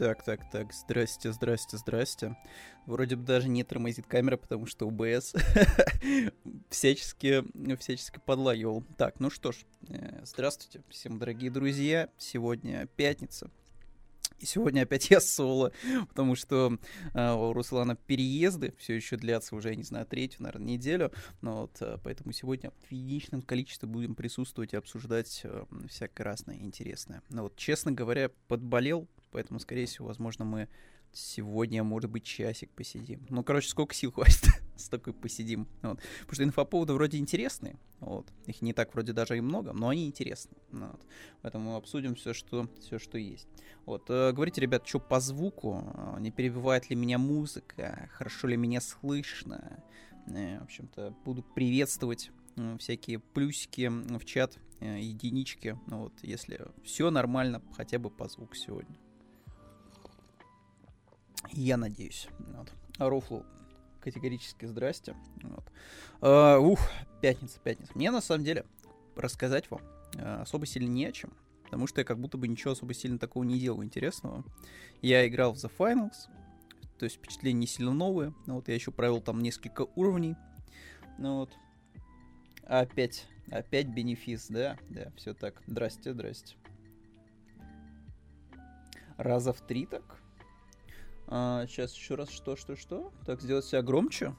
Так, так, так, здрасте, здрасте, здрасте. Вроде бы даже не тормозит камера, потому что УБС всячески, всячески подлагивал. Так, ну что ж, э, здравствуйте всем, дорогие друзья. Сегодня пятница, и сегодня опять я соло, потому что э, у Руслана переезды все еще длятся уже, я не знаю, третью, наверное, неделю. Но вот э, поэтому сегодня в единичном количестве будем присутствовать и обсуждать э, всякое разное интересное. Но вот, честно говоря, подболел, поэтому, скорее всего, возможно, мы Сегодня, может быть, часик посидим. Ну, короче, сколько сил хватит, столько посидим. Вот. Потому что инфоповоды вроде интересные. Вот. Их не так вроде даже и много, но они интересны. Вот. Поэтому обсудим все, что, все, что есть. Вот. Э, говорите, ребят, что по звуку? Э, не перебивает ли меня музыка? Хорошо ли меня слышно? Э, в общем-то, буду приветствовать всякие плюсики в чат, единички. Вот, если все нормально, хотя бы по звуку сегодня. Я надеюсь. Вот. А Рофлу категорически здрасте. Вот. А, ух, пятница, пятница. Мне на самом деле рассказать вам а, особо сильно не о чем. Потому что я как будто бы ничего особо сильно такого не делал интересного. Я играл в The Finals, то есть впечатления не сильно новые. Ну, вот я еще провел там несколько уровней. Ну вот. Опять, опять бенефис, да? Да, все так. Здрасте, здрасте. Раза в три так? А, сейчас еще раз что, что, что? Так, сделать себя громче.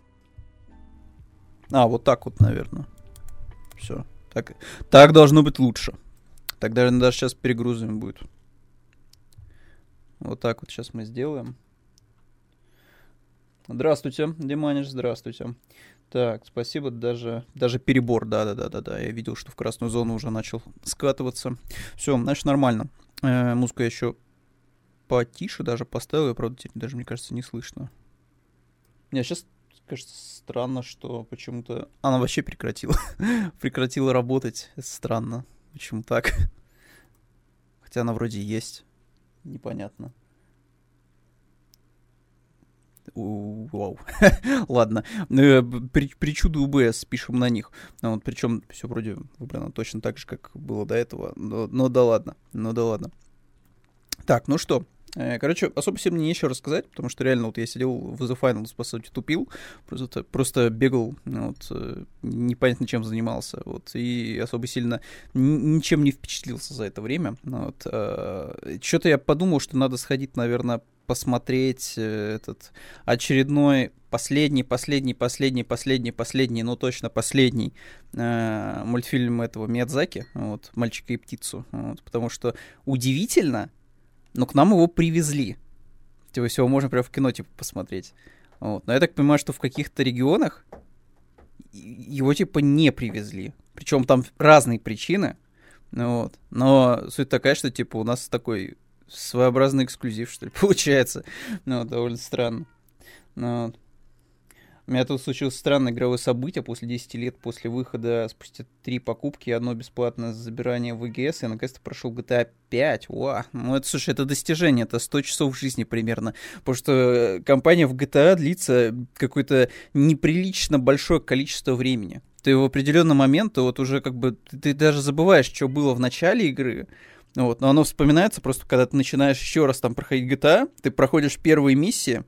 А, вот так вот, наверное. Все. Так, так должно быть лучше. Так, наверное, даже сейчас перегрузами будет. Вот так вот сейчас мы сделаем. Здравствуйте, Диманиш, здравствуйте. Так, спасибо, даже, даже перебор, да-да-да-да-да. Я видел, что в красную зону уже начал скатываться. Все, значит, нормально. Э, музыка еще потише даже поставил, и, правда, даже, мне кажется, не слышно. Мне сейчас кажется странно, что почему-то... Она вообще прекратила. прекратила работать. Это странно. Почему так? Хотя она вроде есть. Непонятно. Вау. Ладно. Э, при, причуды УБС пишем на них. Ну вот, причем все вроде выбрано точно так же, как было до этого. Но, но да ладно. Ну да ладно. Так, ну что, короче, особо сильно мне нечего рассказать, потому что реально вот я сидел в The Finals, по сути, тупил, просто, просто бегал, вот, э, непонятно чем занимался, вот, и особо сильно ничем не впечатлился за это время, вот. Э, Что-то я подумал, что надо сходить, наверное, посмотреть этот очередной последний, последний, последний, последний, последний, ну точно последний э, мультфильм этого Миядзаки, вот, «Мальчика и птицу», вот, потому что удивительно, но к нам его привезли. Типа, всего можно прямо в кино, типа, посмотреть. Вот. Но я так понимаю, что в каких-то регионах его, типа, не привезли. Причем там разные причины. Ну, вот. Но суть такая, что, типа, у нас такой своеобразный эксклюзив, что ли, получается. Ну, довольно странно. Ну, вот. У меня тут случилось странное игровое событие после 10 лет после выхода, спустя три покупки и одно бесплатное забирание в ИГС, я наконец-то прошел GTA 5. Уа, ну это, слушай, это достижение, это 100 часов жизни примерно. Потому что э, компания в GTA длится какое-то неприлично большое количество времени. Ты в определенный момент, вот уже как бы, ты, ты даже забываешь, что было в начале игры, вот, но оно вспоминается просто, когда ты начинаешь еще раз там проходить GTA, ты проходишь первые миссии,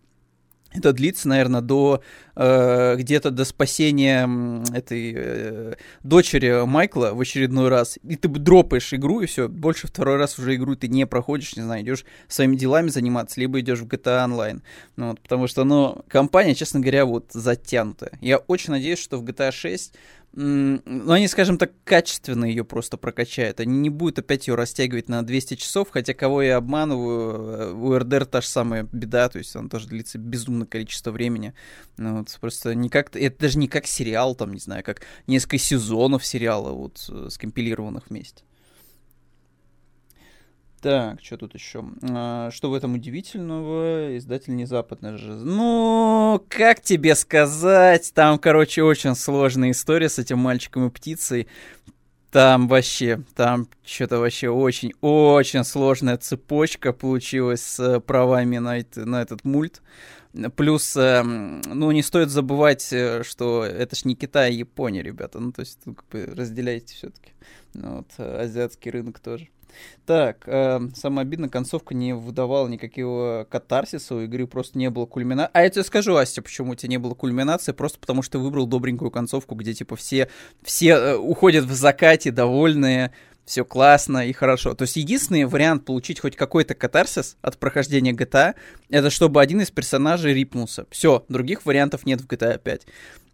это длится, наверное, до э, где-то до спасения этой э, дочери Майкла в очередной раз. И ты дропаешь игру, и все, больше второй раз уже игру ты не проходишь, не знаю, идешь своими делами заниматься, либо идешь в GTA Online. Ну, вот, потому что, ну, компания, честно говоря, вот затянутая. Я очень надеюсь, что в GTA 6 ну, они, скажем так, качественно ее просто прокачают. Они не будут опять ее растягивать на 200 часов, хотя кого я обманываю, э, у РДР та же самая беда, то есть он тоже длится безумное количество времени. Ну, вот, просто не как это даже не как сериал, там, не знаю, как несколько сезонов сериала вот э, скомпилированных вместе. Так, что тут еще? А, что в этом удивительного? Издатель не западный же. Ну, как тебе сказать? Там, короче, очень сложная история с этим мальчиком и птицей. Там вообще, там что-то вообще очень-очень сложная цепочка получилась с правами на, это, на этот мульт. Плюс, э, ну, не стоит забывать, э, что это ж не Китай, а Япония, ребята. Ну, то есть, ну, как бы разделяйте все-таки. Ну, вот, азиатский рынок тоже. Так, э, самое обидное, концовка не выдавала никакого катарсиса, у игры просто не было кульминации. А я тебе скажу, Астя, почему у тебя не было кульминации, просто потому что ты выбрал добренькую концовку, где, типа, все, все э, уходят в закате довольные, все классно и хорошо. То есть единственный вариант получить хоть какой-то катарсис от прохождения GTA, это чтобы один из персонажей рипнулся. Все, других вариантов нет в GTA 5.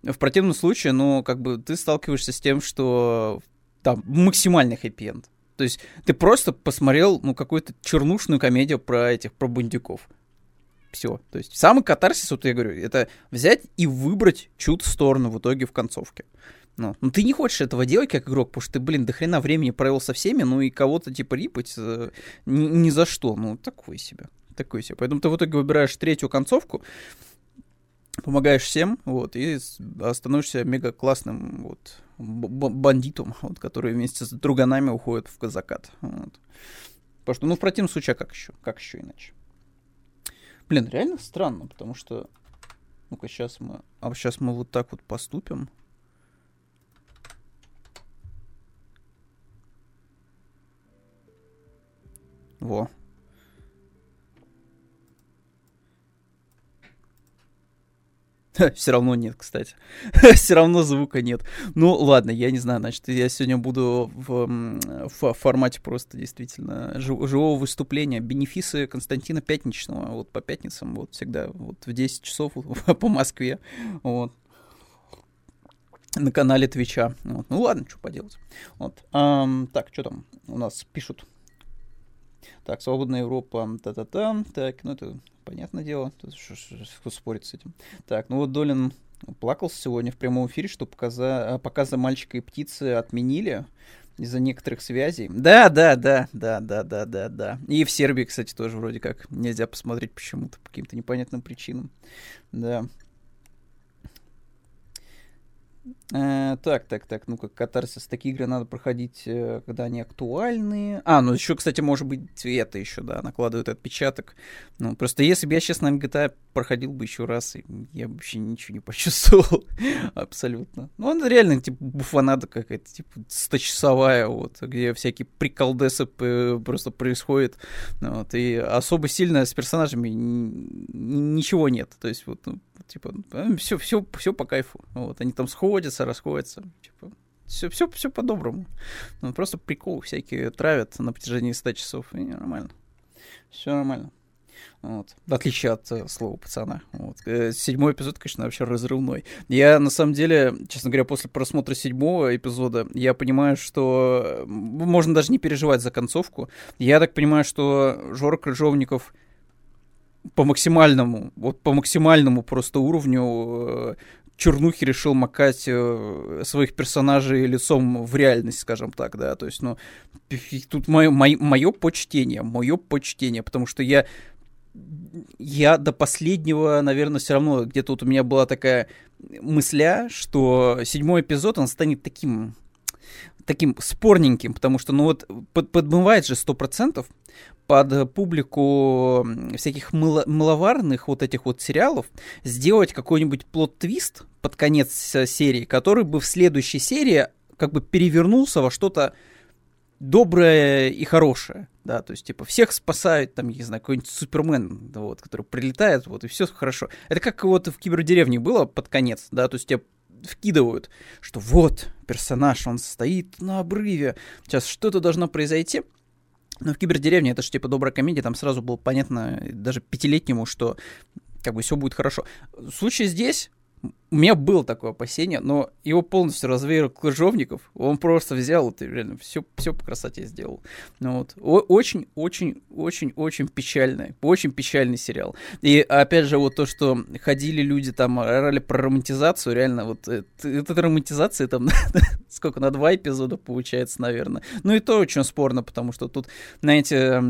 В противном случае, ну, как бы ты сталкиваешься с тем, что там максимальный хэппи-энд. То есть ты просто посмотрел, ну, какую-то чернушную комедию про этих, про бандюков. Все. То есть самый катарсис, вот я говорю, это взять и выбрать чью-то сторону в итоге в концовке. Ну, ну, ты не хочешь этого делать как игрок, потому что ты, блин, до хрена времени провел со всеми, ну и кого-то типа рипать э, ни, ни за что. Ну, такой себе. Такой себе. Поэтому ты в итоге выбираешь третью концовку, помогаешь всем, вот, и становишься мега классным, вот, бандитом, вот, который вместе с друганами уходит в закат. Вот. Потому что, ну, в противном случае, а как еще? Как еще иначе? Блин, реально странно, потому что... Ну-ка, сейчас мы... А сейчас мы вот так вот поступим. Во, Все равно нет, кстати. Все равно звука нет. Ну, ладно, я не знаю, значит, я сегодня буду в, в формате просто действительно жив, живого выступления. Бенефисы Константина Пятничного, вот по пятницам, вот всегда, вот в 10 часов по Москве, вот на канале Твича. Вот. Ну ладно, что поделать. Вот. Um, так, что там у нас пишут? Так, свободная Европа, та-та-та. Так, ну это понятное дело, тут кто спорит с этим. Так, ну вот Долин плакал сегодня в прямом эфире, что показа, показы мальчика и птицы отменили из-за некоторых связей. Да, да, да, да, да, да, да, да. И в Сербии, кстати, тоже вроде как нельзя посмотреть почему-то, по каким-то непонятным причинам. Да. Э, так, так, так, ну как катарсис, такие игры надо проходить, э, когда они актуальны. А, ну еще, кстати, может быть, это еще, да, накладывает отпечаток. Ну, просто если бы я, честно, GTA проходил бы еще раз, я бы вообще ничего не почувствовал. Абсолютно. Ну, он реально, типа, буфанада какая-то, типа, 100-часовая, вот, где всякие приколдесы просто происходят. Вот, и особо сильно с персонажами ничего нет. То есть, вот, ну, типа, все, все, все по кайфу. Вот, они там сходятся, расходятся, типа, все, все, все по-доброму. Ну, просто прикол всякие травят на протяжении 100 часов, и нормально. Все нормально. Вот. В отличие от э, слова пацана. Вот. Э, седьмой эпизод, конечно, вообще разрывной. Я, на самом деле, честно говоря, после просмотра седьмого эпизода, я понимаю, что можно даже не переживать за концовку. Я так понимаю, что Жора Крыжовников по максимальному, вот по максимальному просто уровню э, чернухи решил макать э, своих персонажей лицом в реальность, скажем так, да, то есть, ну, тут мое, мое, почтение, мое почтение, потому что я я до последнего, наверное, все равно где-то вот у меня была такая мысля, что седьмой эпизод, он станет таким таким спорненьким, потому что, ну вот, под, подмывает же сто процентов под публику всяких мыло, мыловарных вот этих вот сериалов сделать какой-нибудь плод-твист под конец э, серии, который бы в следующей серии как бы перевернулся во что-то доброе и хорошее, да, то есть, типа, всех спасает, там, не знаю, какой-нибудь Супермен, вот, который прилетает, вот, и все хорошо. Это как вот в Кибердеревне было под конец, да, то есть тебе вкидывают, что вот, персонаж, он стоит на обрыве, сейчас что-то должно произойти, но в Кибердеревне это же типа добрая комедия, там сразу было понятно даже пятилетнему, что как бы все будет хорошо. В случае здесь у меня было такое опасение, но его полностью развеял Клыжовников. Он просто взял и реально все, все по красоте сделал. Ну, вот. Очень, очень, очень, очень печальный, очень печальный сериал. И опять же, вот то, что ходили люди там, орали про романтизацию, реально, вот это, это романтизация там, сколько, на два эпизода получается, наверное. Ну и то очень спорно, потому что тут, знаете,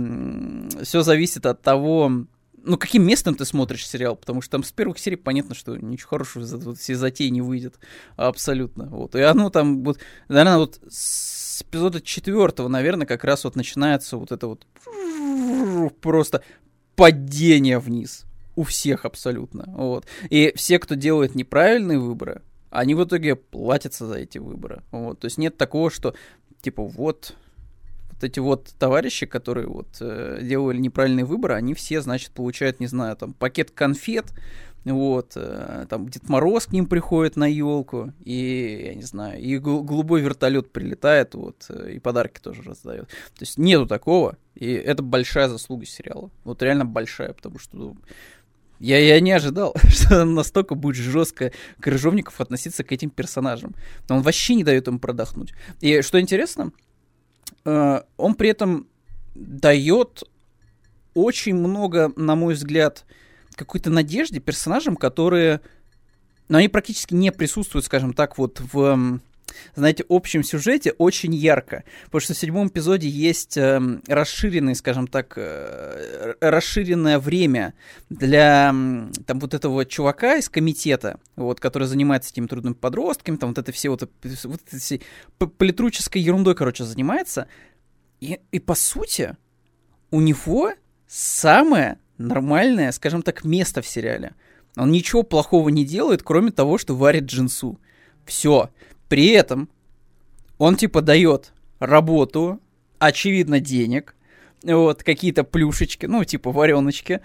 все зависит от того, ну, каким местом ты смотришь сериал? Потому что там с первых серий понятно, что ничего хорошего из этого все затеи не выйдет. Абсолютно. Вот. И оно там, вот, наверное, вот с эпизода четвертого, наверное, как раз вот начинается вот это вот просто падение вниз. У всех абсолютно. Вот. И все, кто делает неправильные выборы, они в итоге платятся за эти выборы. Вот. То есть нет такого, что типа вот вот эти вот товарищи, которые вот э, делали неправильный выбор, они все, значит, получают, не знаю, там, пакет конфет, вот, э, там Дед Мороз к ним приходит на елку, и, я не знаю, и голубой вертолет прилетает, вот, э, и подарки тоже раздает. То есть нету такого, и это большая заслуга сериала. Вот реально большая, потому что ну, я, я не ожидал, что настолько будет жестко Крыжовников относиться к этим персонажам. Но он вообще не дает им продохнуть. И что интересно, он при этом дает очень много, на мой взгляд, какой-то надежде персонажам, которые... Но они практически не присутствуют, скажем так, вот в знаете, общем сюжете очень ярко. Потому что в седьмом эпизоде есть э, расширенный, скажем так, э, расширенное время для там вот этого чувака из комитета, вот, который занимается этими трудными подростками, там вот это все вот, вот этой политруческой ерундой, короче, занимается. И, и по сути, у него самое нормальное, скажем так, место в сериале. Он ничего плохого не делает, кроме того, что варит джинсу. Все. При этом он типа дает работу, очевидно, денег, вот, какие-то плюшечки, ну, типа вареночки,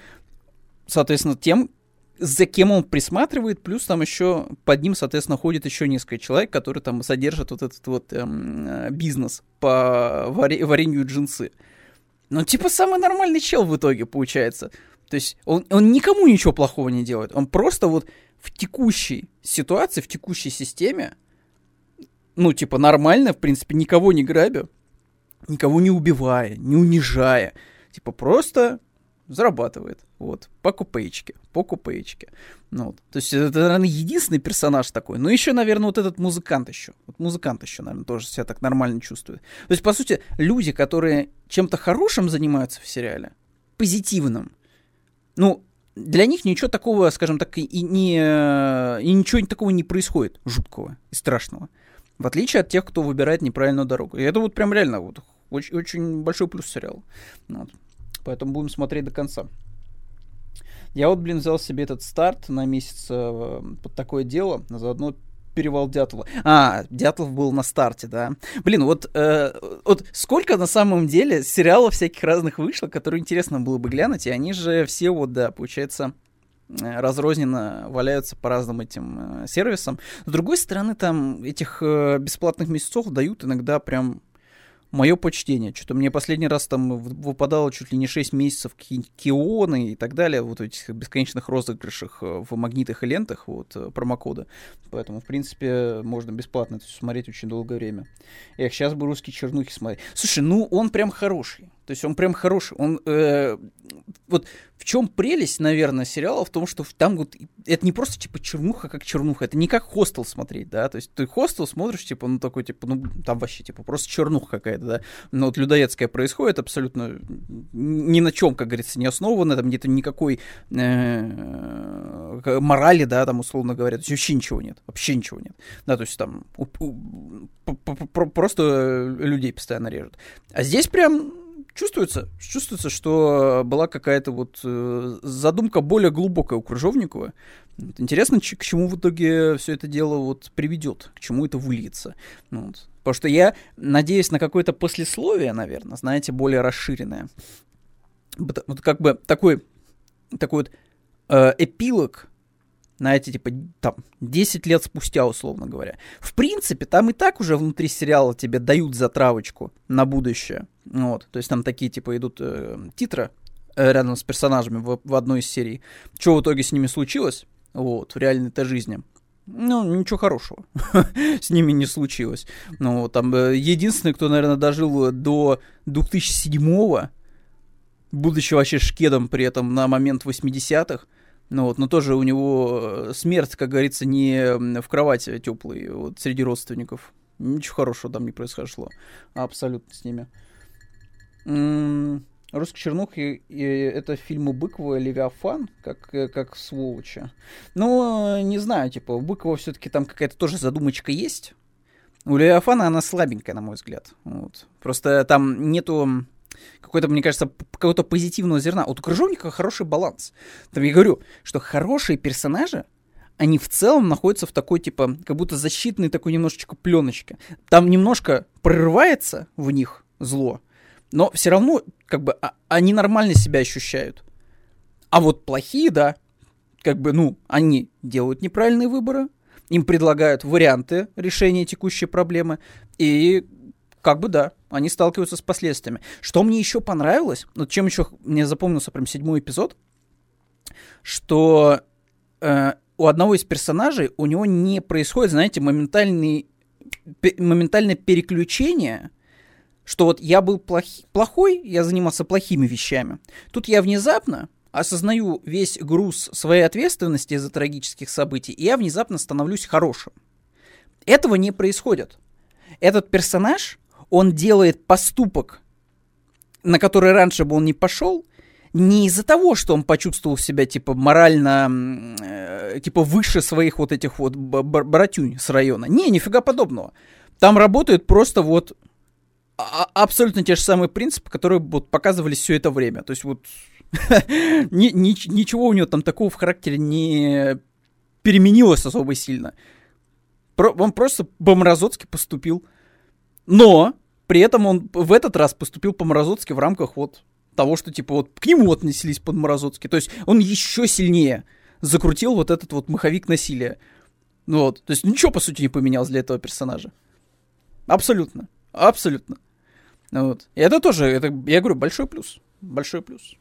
соответственно, тем, за кем он присматривает, плюс там еще под ним, соответственно, ходит еще несколько человек, которые там содержат вот этот вот эм, э, бизнес по варе- варенью джинсы. Ну, типа, самый нормальный чел в итоге получается. То есть он, он никому ничего плохого не делает. Он просто вот в текущей ситуации, в текущей системе, ну, типа, нормально, в принципе, никого не грабя, никого не убивая, не унижая. Типа, просто зарабатывает. Вот. По купеечке. По купеечке. Ну, вот. То есть это, наверное, единственный персонаж такой. Но еще, наверное, вот этот музыкант еще. Вот музыкант еще, наверное, тоже себя так нормально чувствует. То есть, по сути, люди, которые чем-то хорошим занимаются в сериале, позитивным, ну, для них ничего такого, скажем так, и, не, и ничего такого не происходит жуткого и страшного. В отличие от тех, кто выбирает неправильную дорогу. И это вот прям реально вот очень, очень большой плюс сериала. Вот. Поэтому будем смотреть до конца. Я вот, блин, взял себе этот старт на месяц э, под такое дело, а заодно перевал Дятлова. А, Дятлов был на старте, да. Блин, вот, э, вот сколько на самом деле сериалов всяких разных вышло, которые интересно было бы глянуть, и они же все вот, да, получается, разрозненно валяются по разным этим э, сервисам. С другой стороны, там этих э, бесплатных месяцев дают иногда прям мое почтение. Что-то мне последний раз там выпадало чуть ли не 6 месяцев кионы и так далее, вот этих бесконечных розыгрышах э, в магнитах и лентах, вот, э, промокода. Поэтому, в принципе, можно бесплатно это смотреть очень долгое время. Эх, сейчас бы русские чернухи смотреть. Слушай, ну он прям хороший. То есть он прям хороший. Он, э, вот в чем прелесть, наверное, сериала в том, что там вот это не просто типа чернуха как чернуха, это не как хостел смотреть, да, то есть ты хостел смотришь, типа, ну такой, типа, ну там вообще типа просто чернуха какая-то, да, но вот людоедская происходит абсолютно ни на чем, как говорится, не основано, там где-то никакой э, морали, да, там условно говоря, то есть вообще ничего нет, вообще ничего нет, да, то есть там у, у, просто людей постоянно режут, а здесь прям чувствуется, чувствуется, что была какая-то вот э, задумка более глубокая у Крыжовникова. Интересно, к чему в итоге все это дело вот приведет, к чему это выльется. Ну, вот. Потому что я надеюсь на какое-то послесловие, наверное, знаете, более расширенное. Вот как бы такой, такой вот э, эпилог знаете, типа, там, 10 лет спустя, условно говоря. В принципе, там и так уже внутри сериала тебе дают затравочку на будущее. Вот, то есть там такие, типа, идут э, титры э, рядом с персонажами в, в одной из серий. Что в итоге с ними случилось, вот, в реальной-то жизни. Ну, ничего хорошего с ними не случилось. Ну, там, э, единственный, кто, наверное, дожил до 2007-го, будучи вообще шкедом при этом на момент 80-х, ну вот, но тоже у него э, смерть, как говорится, не в кровати теплой, вот, среди родственников. Ничего хорошего там не произошло. Абсолютно с ними. Русский чернух и, и это фильмы Быкова Левиафан, как, э, как сволочи. Ну, не знаю, типа, у Быкова все-таки там какая-то тоже задумочка есть. У Левиафана она слабенькая, на мой взгляд. Вот. Просто там нету какой-то, мне кажется, какого-то позитивного зерна. Вот у Крыжовника хороший баланс. Там я говорю, что хорошие персонажи, они в целом находятся в такой, типа, как будто защитной такой немножечко пленочке. Там немножко прорывается в них зло, но все равно, как бы, а, они нормально себя ощущают. А вот плохие, да, как бы, ну, они делают неправильные выборы, им предлагают варианты решения текущей проблемы, и как бы да, они сталкиваются с последствиями. Что мне еще понравилось, вот чем еще мне запомнился прям седьмой эпизод, что э, у одного из персонажей у него не происходит, знаете, моментальный, моментальное переключение, что вот я был плохи, плохой, я занимался плохими вещами. Тут я внезапно осознаю весь груз своей ответственности из-за трагических событий, и я внезапно становлюсь хорошим. Этого не происходит. Этот персонаж, он делает поступок, на который раньше бы он не пошел, не из-за того, что он почувствовал себя, типа, морально, э, типа, выше своих вот этих вот братюнь с района. Не, нифига подобного. Там работают просто вот а- абсолютно те же самые принципы, которые вот показывались все это время. То есть вот ни, ни, ничего у него там такого в характере не переменилось особо сильно. Он просто по-мразотски поступил. Но при этом он в этот раз поступил по-мразотски в рамках вот того, что типа вот к нему отнеслись по-мразотски. То есть он еще сильнее закрутил вот этот вот маховик насилия. Ну вот. То есть ничего, по сути, не поменялось для этого персонажа. Абсолютно. Абсолютно. Ну вот. И это тоже, это, я говорю, большой плюс. Большой плюс.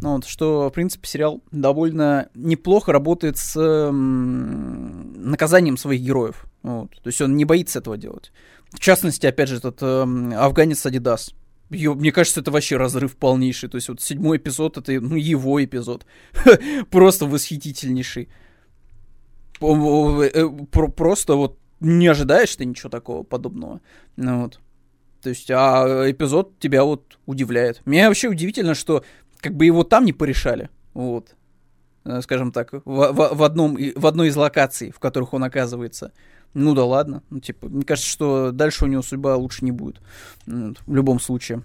Ну, вот, что, в принципе, сериал довольно неплохо работает с м, наказанием своих героев. Вот. То есть он не боится этого делать. В частности, опять же, этот э, афганец Адидас. Ё, мне кажется, это вообще разрыв полнейший. То есть вот седьмой эпизод, это ну, его эпизод. Просто восхитительнейший. Э, просто вот не ожидаешь ты ничего такого подобного. Ну, вот. То есть, а эпизод тебя вот удивляет. Мне вообще удивительно, что как бы его там не порешали. Вот. Э, скажем так, в, в, в, одном, в одной из локаций, в которых он оказывается. Ну да ладно. Ну, типа, мне кажется, что дальше у него судьба лучше не будет. Вот, в любом случае.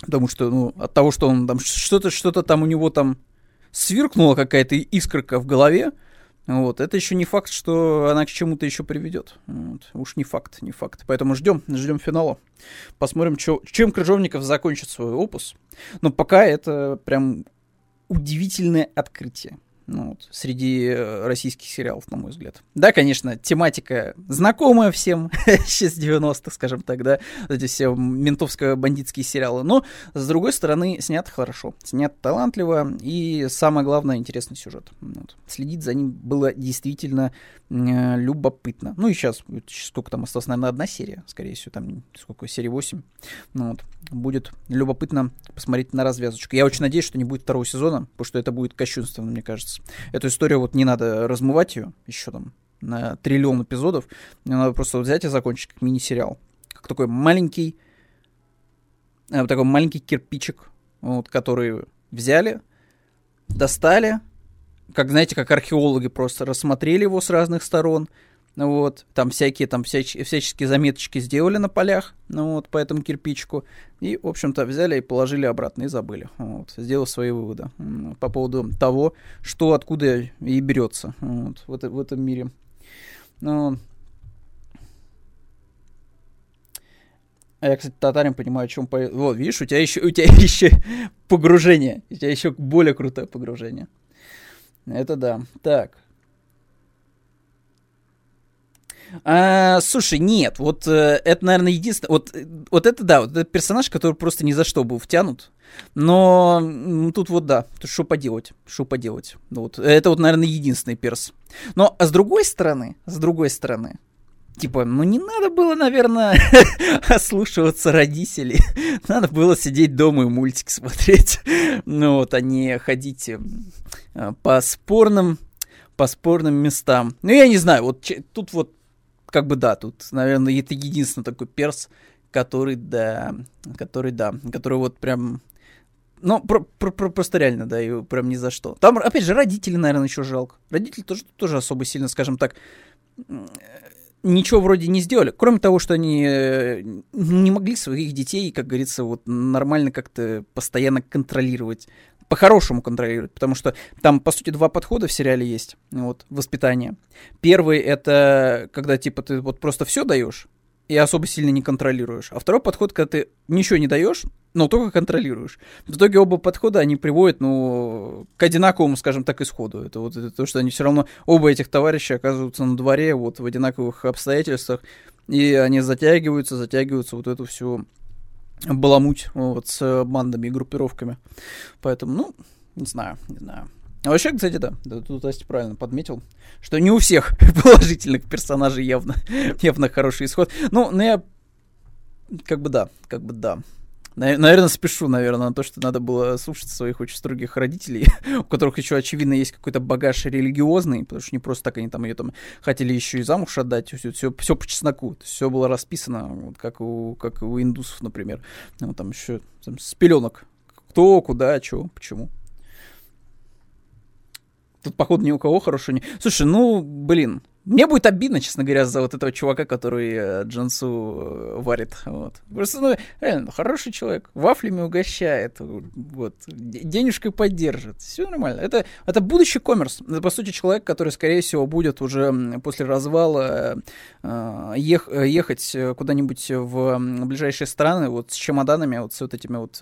Потому что, ну, от того, что он там что-то, что-то там у него там сверкнула какая-то искорка в голове, вот, это еще не факт, что она к чему-то еще приведет. Вот, уж не факт, не факт. Поэтому ждем, ждем финала. Посмотрим, чё, чем Крыжовников закончит свой опус. Но пока это прям удивительное открытие ну, вот, среди э, российских сериалов, на мой взгляд. Да, конечно, тематика знакомая всем с 90-х, скажем так, да, эти все ментовско-бандитские сериалы, но, с другой стороны, снят хорошо, снят талантливо, и самое главное, интересный сюжет. Вот. Следить за ним было действительно э, любопытно. Ну и сейчас, сколько там осталось, наверное, одна серия, скорее всего, там, сколько, серии 8, ну вот, будет любопытно посмотреть на развязочку. Я очень надеюсь, что не будет второго сезона, потому что это будет кощунственно, мне кажется. Эту историю вот не надо размывать ее еще там на триллион эпизодов. Мне надо просто вот взять и закончить как мини-сериал. Как такой маленький, э, такой маленький кирпичик, вот, который взяли, достали, как, знаете, как археологи просто рассмотрели его с разных сторон, вот, там всякие там всяч, всяческие заметочки сделали на полях, ну вот, по этому кирпичику. И, в общем-то, взяли и положили обратно и забыли. Вот, сделав свои выводы по поводу того, что откуда и берется вот, в, это, в этом мире. Ну, А я, кстати, татарин понимаю, о чем по... Вот, видишь, у тебя еще, у тебя еще погружение. У тебя еще более крутое погружение. Это да. Так. А, слушай, нет, вот э, это, наверное, единственное. Вот, э, вот это да, вот этот персонаж, который просто ни за что был втянут. Но ну, тут вот да, что поделать, что поделать. Вот, это вот, наверное, единственный перс. Но а с другой стороны, с другой стороны, Типа, ну не надо было, наверное, ослушиваться родителей. Надо было сидеть дома и мультики смотреть. Ну вот, а не ходить э, по спорным, по спорным местам. Ну я не знаю, вот тут вот как бы да, тут, наверное, это единственный такой перс, который, да, который, да, который вот прям, ну, про, про, про, просто реально, да, и прям ни за что. Там, опять же, родители, наверное, еще жалко. Родители тоже, тоже особо сильно, скажем так, ничего вроде не сделали, кроме того, что они э, не могли своих детей, как говорится, вот нормально как-то постоянно контролировать по-хорошему контролировать, потому что там, по сути, два подхода в сериале есть, вот, воспитание. Первый — это когда, типа, ты вот просто все даешь, и особо сильно не контролируешь. А второй подход, когда ты ничего не даешь, но только контролируешь. В итоге оба подхода, они приводят, ну, к одинаковому, скажем так, исходу. Это вот это то, что они все равно, оба этих товарища оказываются на дворе вот в одинаковых обстоятельствах, и они затягиваются, затягиваются вот эту всю баламуть вот с бандами и группировками. Поэтому, ну, не знаю, не знаю. А вообще, кстати, да, да тут Астя правильно подметил, что не у всех положительных персонажей явно, явно хороший исход. Ну, ну я как бы да, как бы да. Наверное, спешу, наверное, на то, что надо было слушать своих очень строгих родителей, у которых еще, очевидно, есть какой-то багаж религиозный, потому что не просто так они там ее там хотели еще и замуж отдать, все, все, все по чесноку, все было расписано, вот, как, у, как у индусов, например. Ну, там еще там, с пеленок. Кто, куда, что, почему. Тут, походу, ни у кого хорошо не... Слушай, ну, блин, мне будет обидно, честно говоря, за вот этого чувака, который э, Джансу э, варит. Вот. Просто, ну, реально, хороший человек. Вафлями угощает. Вот. Денежкой поддержит. Все нормально. Это, это будущий коммерс. Это, по сути, человек, который, скорее всего, будет уже после развала э, ех, ехать куда-нибудь в ближайшие страны вот с чемоданами, вот с вот этими вот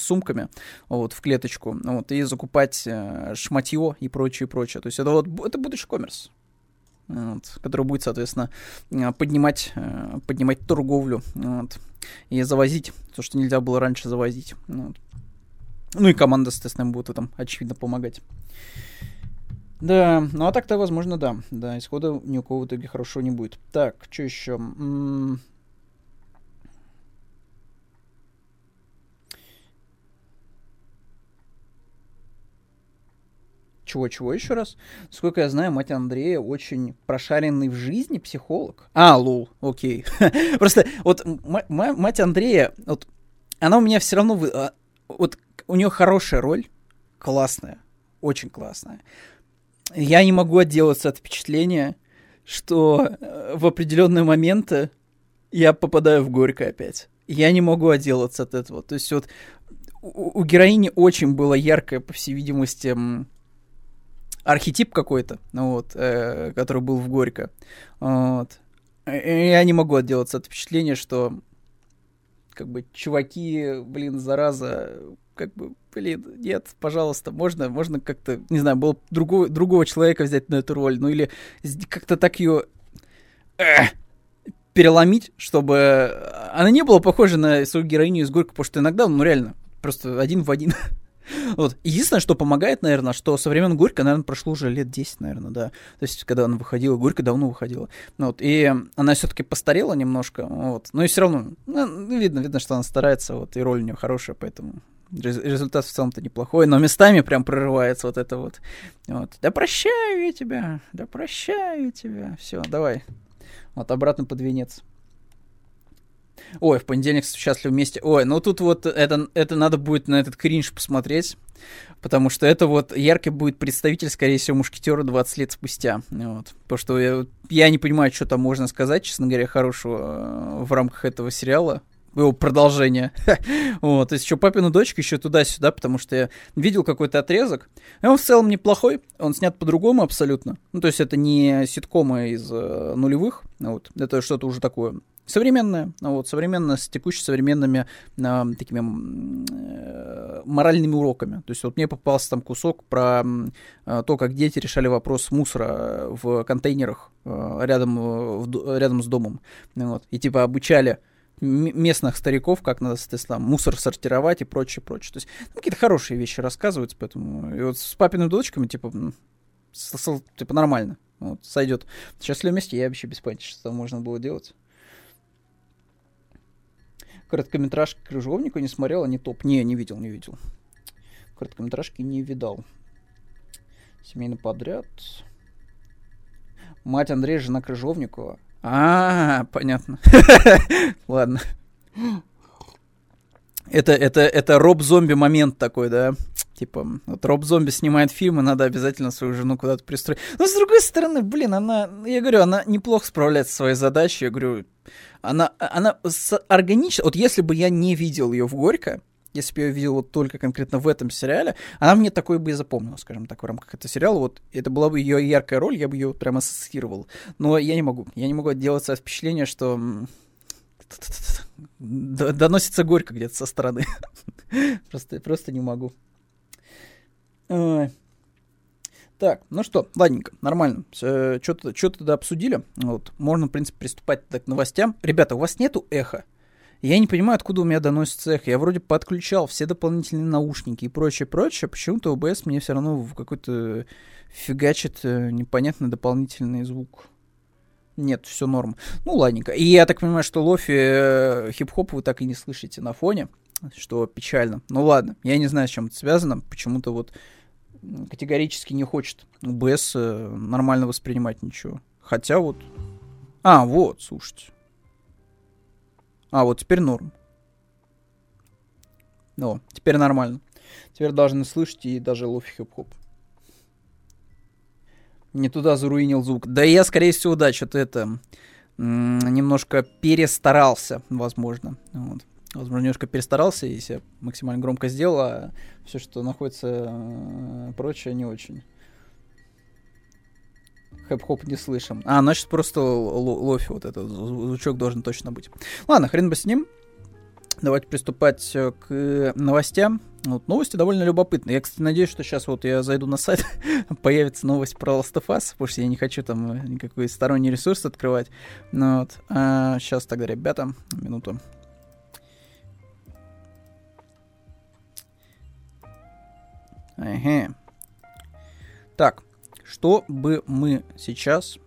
сумками вот, в клеточку, вот, и закупать э, шматье и прочее, прочее. То есть это вот это будущий коммерс вот, который будет, соответственно, э, поднимать, э, поднимать торговлю вот, и завозить то, что нельзя было раньше завозить. Вот. Ну и команда, соответственно, будет в этом, очевидно, помогать. Да, ну а так-то, возможно, да. Да, исхода ни у кого в итоге хорошо не будет. Так, что еще? М-м- Чего-чего еще раз? Сколько я знаю, мать Андрея очень прошаренный в жизни психолог. А, лул, окей. Просто вот мать Андрея, вот она у меня все равно... А, вот у нее хорошая роль, классная, очень классная. Я не могу отделаться от впечатления, что э, в определенные моменты я попадаю в горько опять. Я не могу отделаться от этого. То есть вот у, у героини очень было яркое, по всей видимости, архетип какой-то, ну вот, э, который был в Горько. Вот. Я не могу отделаться от впечатления, что как бы чуваки, блин, зараза, как бы, блин, нет, пожалуйста, можно, можно как-то, не знаю, было другого, другого человека взять на эту роль, ну или как-то так ее э, переломить, чтобы она не была похожа на свою героиню из Горько, потому что иногда, ну реально, просто один в один Вот. Единственное, что помогает, наверное, что со времен Горько, наверное, прошло уже лет 10, наверное, да. То есть, когда она выходила, Горько давно выходила. Ну вот. И она все-таки постарела немножко, вот. Но и все равно, ну, видно, видно, что она старается, вот, и роль у нее хорошая, поэтому результат в целом-то неплохой, но местами прям прорывается вот это вот. вот. Да прощаю я тебя, да прощаю тебя. Все, давай. Вот обратно под венец. Ой, в понедельник счастливы вместе. Ой, ну тут вот это, это надо будет на этот кринж посмотреть, потому что это вот яркий будет представитель, скорее всего, мушкетера 20 лет спустя. Вот. Потому что я, я не понимаю, что там можно сказать, честно говоря, хорошего э, в рамках этого сериала его продолжение. вот, то есть еще папину дочка еще туда-сюда, потому что я видел какой-то отрезок. И он в целом неплохой, он снят по-другому абсолютно. Ну, то есть это не ситкомы из э, нулевых, вот, это что-то уже такое современная, вот, современная, с текущими современными э, такими э, моральными уроками. То есть вот мне попался там кусок про э, то, как дети решали вопрос мусора в контейнерах э, рядом, э, в, рядом с домом. Вот, и типа обучали местных стариков, как надо, соответственно, мусор сортировать и прочее, прочее. То есть ну, какие-то хорошие вещи рассказываются, поэтому и вот с папиными дочками, типа, с, с, типа нормально. Вот, сойдет. Счастливы вместе, я вообще без понятия, что там можно было делать. Короткометражки Крыжовника не смотрел, они топ. Не, не видел, не видел. Короткометражки не видал. Семейный подряд. Мать Андрея, жена Крыжовникова. А, понятно. Ладно. Это, это, это роб-зомби момент такой, да? Типа, вот роб-зомби снимает фильмы, надо обязательно свою жену куда-то пристроить. Но с другой стороны, блин, она, я говорю, она неплохо справляется со своей задачей. Я говорю, она, она органично... Вот если бы я не видел ее в Горько, если бы я ее видел вот только конкретно в этом сериале, она мне такой бы и запомнила, скажем так, в рамках этого сериала. Вот это была бы ее яркая роль, я бы ее вот прям ассоциировал. Но я не могу. Я не могу отделаться от впечатления, что доносится горько где-то со стороны. просто, просто не могу. Так, ну что, ладненько, нормально. Что-то что тогда обсудили. Вот. Можно, в принципе, приступать к новостям. Ребята, у вас нету эха? Я не понимаю, откуда у меня доносится эхо. Я вроде подключал все дополнительные наушники и прочее, прочее. Почему-то OBS мне все равно в какой-то фигачит э, непонятный дополнительный звук. Нет, все норм. Ну, ладненько. И я так понимаю, что лофи э, хип-хоп вы так и не слышите на фоне, что печально. Ну ладно, я не знаю, с чем это связано. Почему-то вот категорически не хочет УБС э, нормально воспринимать ничего. Хотя вот... А, вот, слушайте. А, вот теперь норм. Ну, теперь нормально. Теперь должны слышать и даже лофи хип-хоп. Не туда заруинил звук. Да я, скорее всего, да, что-то это немножко перестарался, возможно. Вот. Возможно, немножко перестарался, если я максимально громко сделал, а все, что находится э, прочее, не очень. Хэп-хоп не слышим. А, значит, просто лофи вот этот звучок должен точно быть. Ладно, хрен бы с ним. Давайте приступать э, к новостям. Вот, новости довольно любопытные. Я, кстати, надеюсь, что сейчас вот я зайду на сайт, появится новость про Last of Us, потому что я не хочу там э, никакой сторонний ресурс открывать. Ну, вот. а, сейчас тогда, ребята, минуту. Ага. Так, что бы мы сейчас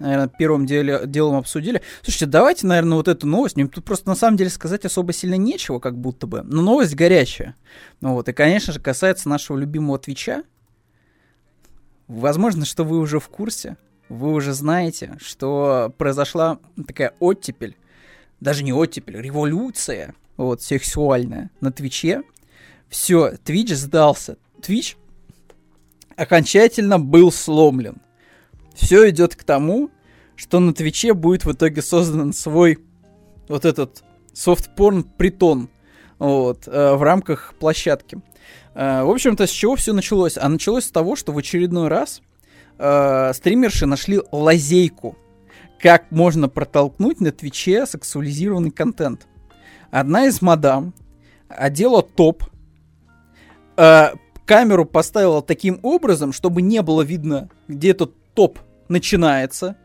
наверное, первым деле, делом обсудили. Слушайте, давайте, наверное, вот эту новость. Мне тут просто на самом деле сказать особо сильно нечего, как будто бы. Но новость горячая. Ну вот, и, конечно же, касается нашего любимого Твича. Возможно, что вы уже в курсе. Вы уже знаете, что произошла такая оттепель. Даже не оттепель, революция. Вот, сексуальная на Твиче. Все, Твич сдался. Твич окончательно был сломлен все идет к тому, что на Твиче будет в итоге создан свой вот этот софт-порн притон вот, э, в рамках площадки. Э, в общем-то, с чего все началось? А началось с того, что в очередной раз э, стримерши нашли лазейку, как можно протолкнуть на Твиче сексуализированный контент. Одна из мадам одела топ, э, камеру поставила таким образом, чтобы не было видно, где этот топ начинается.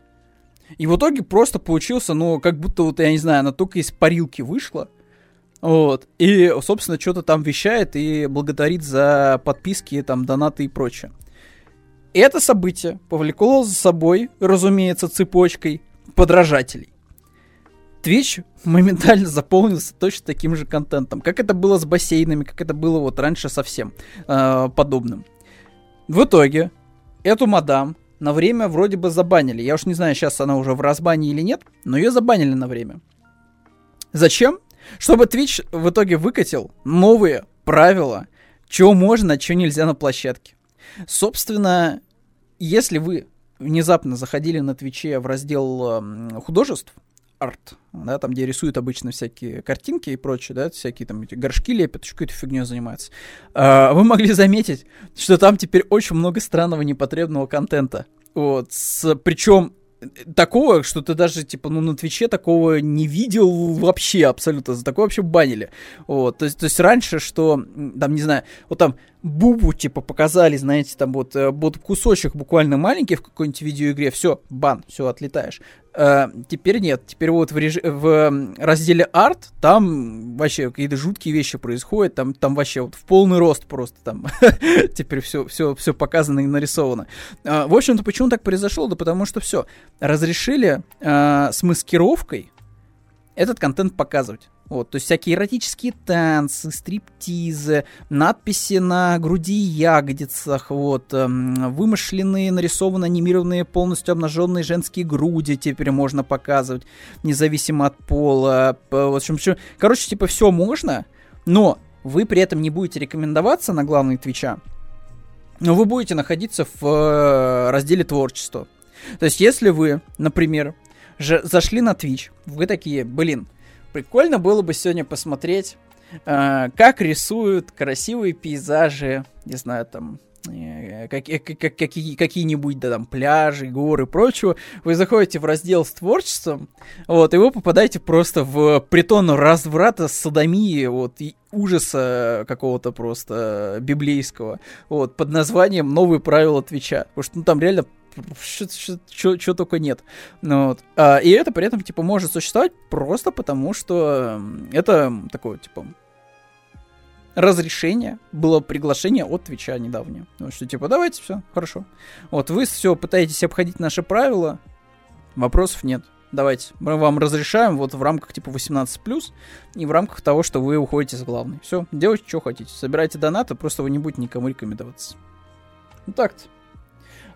И в итоге просто получился, ну, как будто вот, я не знаю, она только из парилки вышла. Вот. И, собственно, что-то там вещает и благодарит за подписки, там, донаты и прочее. Это событие повлекло за собой, разумеется, цепочкой подражателей. Twitch моментально заполнился точно таким же контентом, как это было с бассейнами, как это было вот раньше совсем э, подобным. В итоге эту мадам на время вроде бы забанили. Я уж не знаю, сейчас она уже в разбане или нет, но ее забанили на время. Зачем? Чтобы Twitch в итоге выкатил новые правила, чего можно, чего нельзя на площадке. Собственно, если вы внезапно заходили на Твиче в раздел э, художеств, арт, да, там, где рисуют обычно всякие картинки и прочее, да, всякие там эти горшки лепят, еще какой-то фигней занимаются, а, вы могли заметить, что там теперь очень много странного непотребного контента. Вот, с, причем такого, что ты даже, типа, ну, на Твиче такого не видел вообще абсолютно, за такое вообще банили. Вот, то есть, то есть раньше, что, там, не знаю, вот там Бубу, типа, показали, знаете, там вот, э, вот кусочек буквально маленький в какой-нибудь видеоигре, все, бан, все, отлетаешь. Uh, теперь нет. Теперь вот в, реж... в разделе арт там вообще какие-то жуткие вещи происходят. Там, там вообще вот в полный рост просто там теперь все, все, все показано и нарисовано. Uh, в общем-то, почему так произошло? Да потому что все. Разрешили uh, с маскировкой этот контент показывать. Вот, то есть всякие эротические танцы, стриптизы, надписи на груди и ягодицах, вот, эм, вымышленные, нарисованные, анимированные, полностью обнаженные женские груди теперь можно показывать, независимо от пола. В общем, короче, типа все можно, но вы при этом не будете рекомендоваться на главный Твича, но вы будете находиться в э, разделе творчества. То есть, если вы, например, же зашли на Twitch, вы такие, блин, прикольно было бы сегодня посмотреть, э, как рисуют красивые пейзажи, не знаю, там, э, как, как, какие, какие-нибудь да, там пляжи, горы и прочего, вы заходите в раздел с творчеством, вот, и вы попадаете просто в притон разврата, садомии, вот, и ужаса какого-то просто библейского, вот, под названием «Новые правила Твича», потому что, ну, там реально что только нет. Ну, вот. а, и это при этом, типа, может существовать просто потому, что это такое, типа, разрешение, было приглашение от Твича недавнее. Ну, что типа, давайте, все, хорошо. Вот, вы все пытаетесь обходить наши правила, вопросов нет. Давайте, мы вам разрешаем вот в рамках типа 18+, и в рамках того, что вы уходите с главной. Все, делайте, что хотите. Собирайте донаты, просто вы не будете никому рекомендоваться. Ну так-то.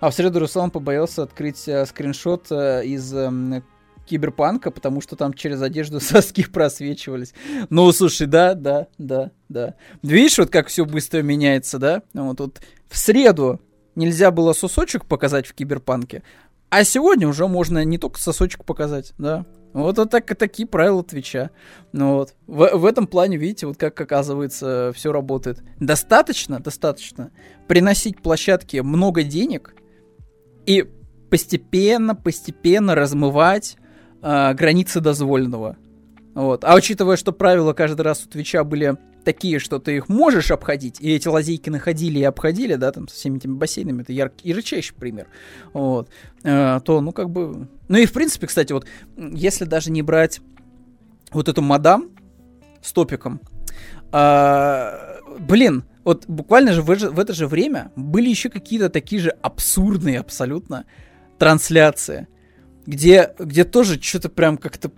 А в среду Руслан побоялся открыть э, скриншот э, из э, киберпанка, потому что там через одежду соски просвечивались. Ну, слушай, да, да, да, да. Видишь, вот как все быстро меняется, да? Вот тут в среду нельзя было сосочек показать в киберпанке, а сегодня уже можно не только сосочек показать, да. Вот, вот так, такие правила Твича. Ну вот. В, в этом плане, видите, вот как оказывается все работает. Достаточно, достаточно приносить площадке много денег и постепенно, постепенно размывать э, границы дозволенного. Вот. А учитывая, что правила каждый раз у Твича были такие, что ты их можешь обходить, и эти лазейки находили и обходили, да, там, со всеми этими бассейнами, это яркий, ярчайший пример, вот, э, то, ну, как бы... Ну и, в принципе, кстати, вот, если даже не брать вот эту мадам с топиком, э, блин, вот буквально же в, в это же время были еще какие-то такие же абсурдные абсолютно трансляции, где, где тоже что-то прям как-то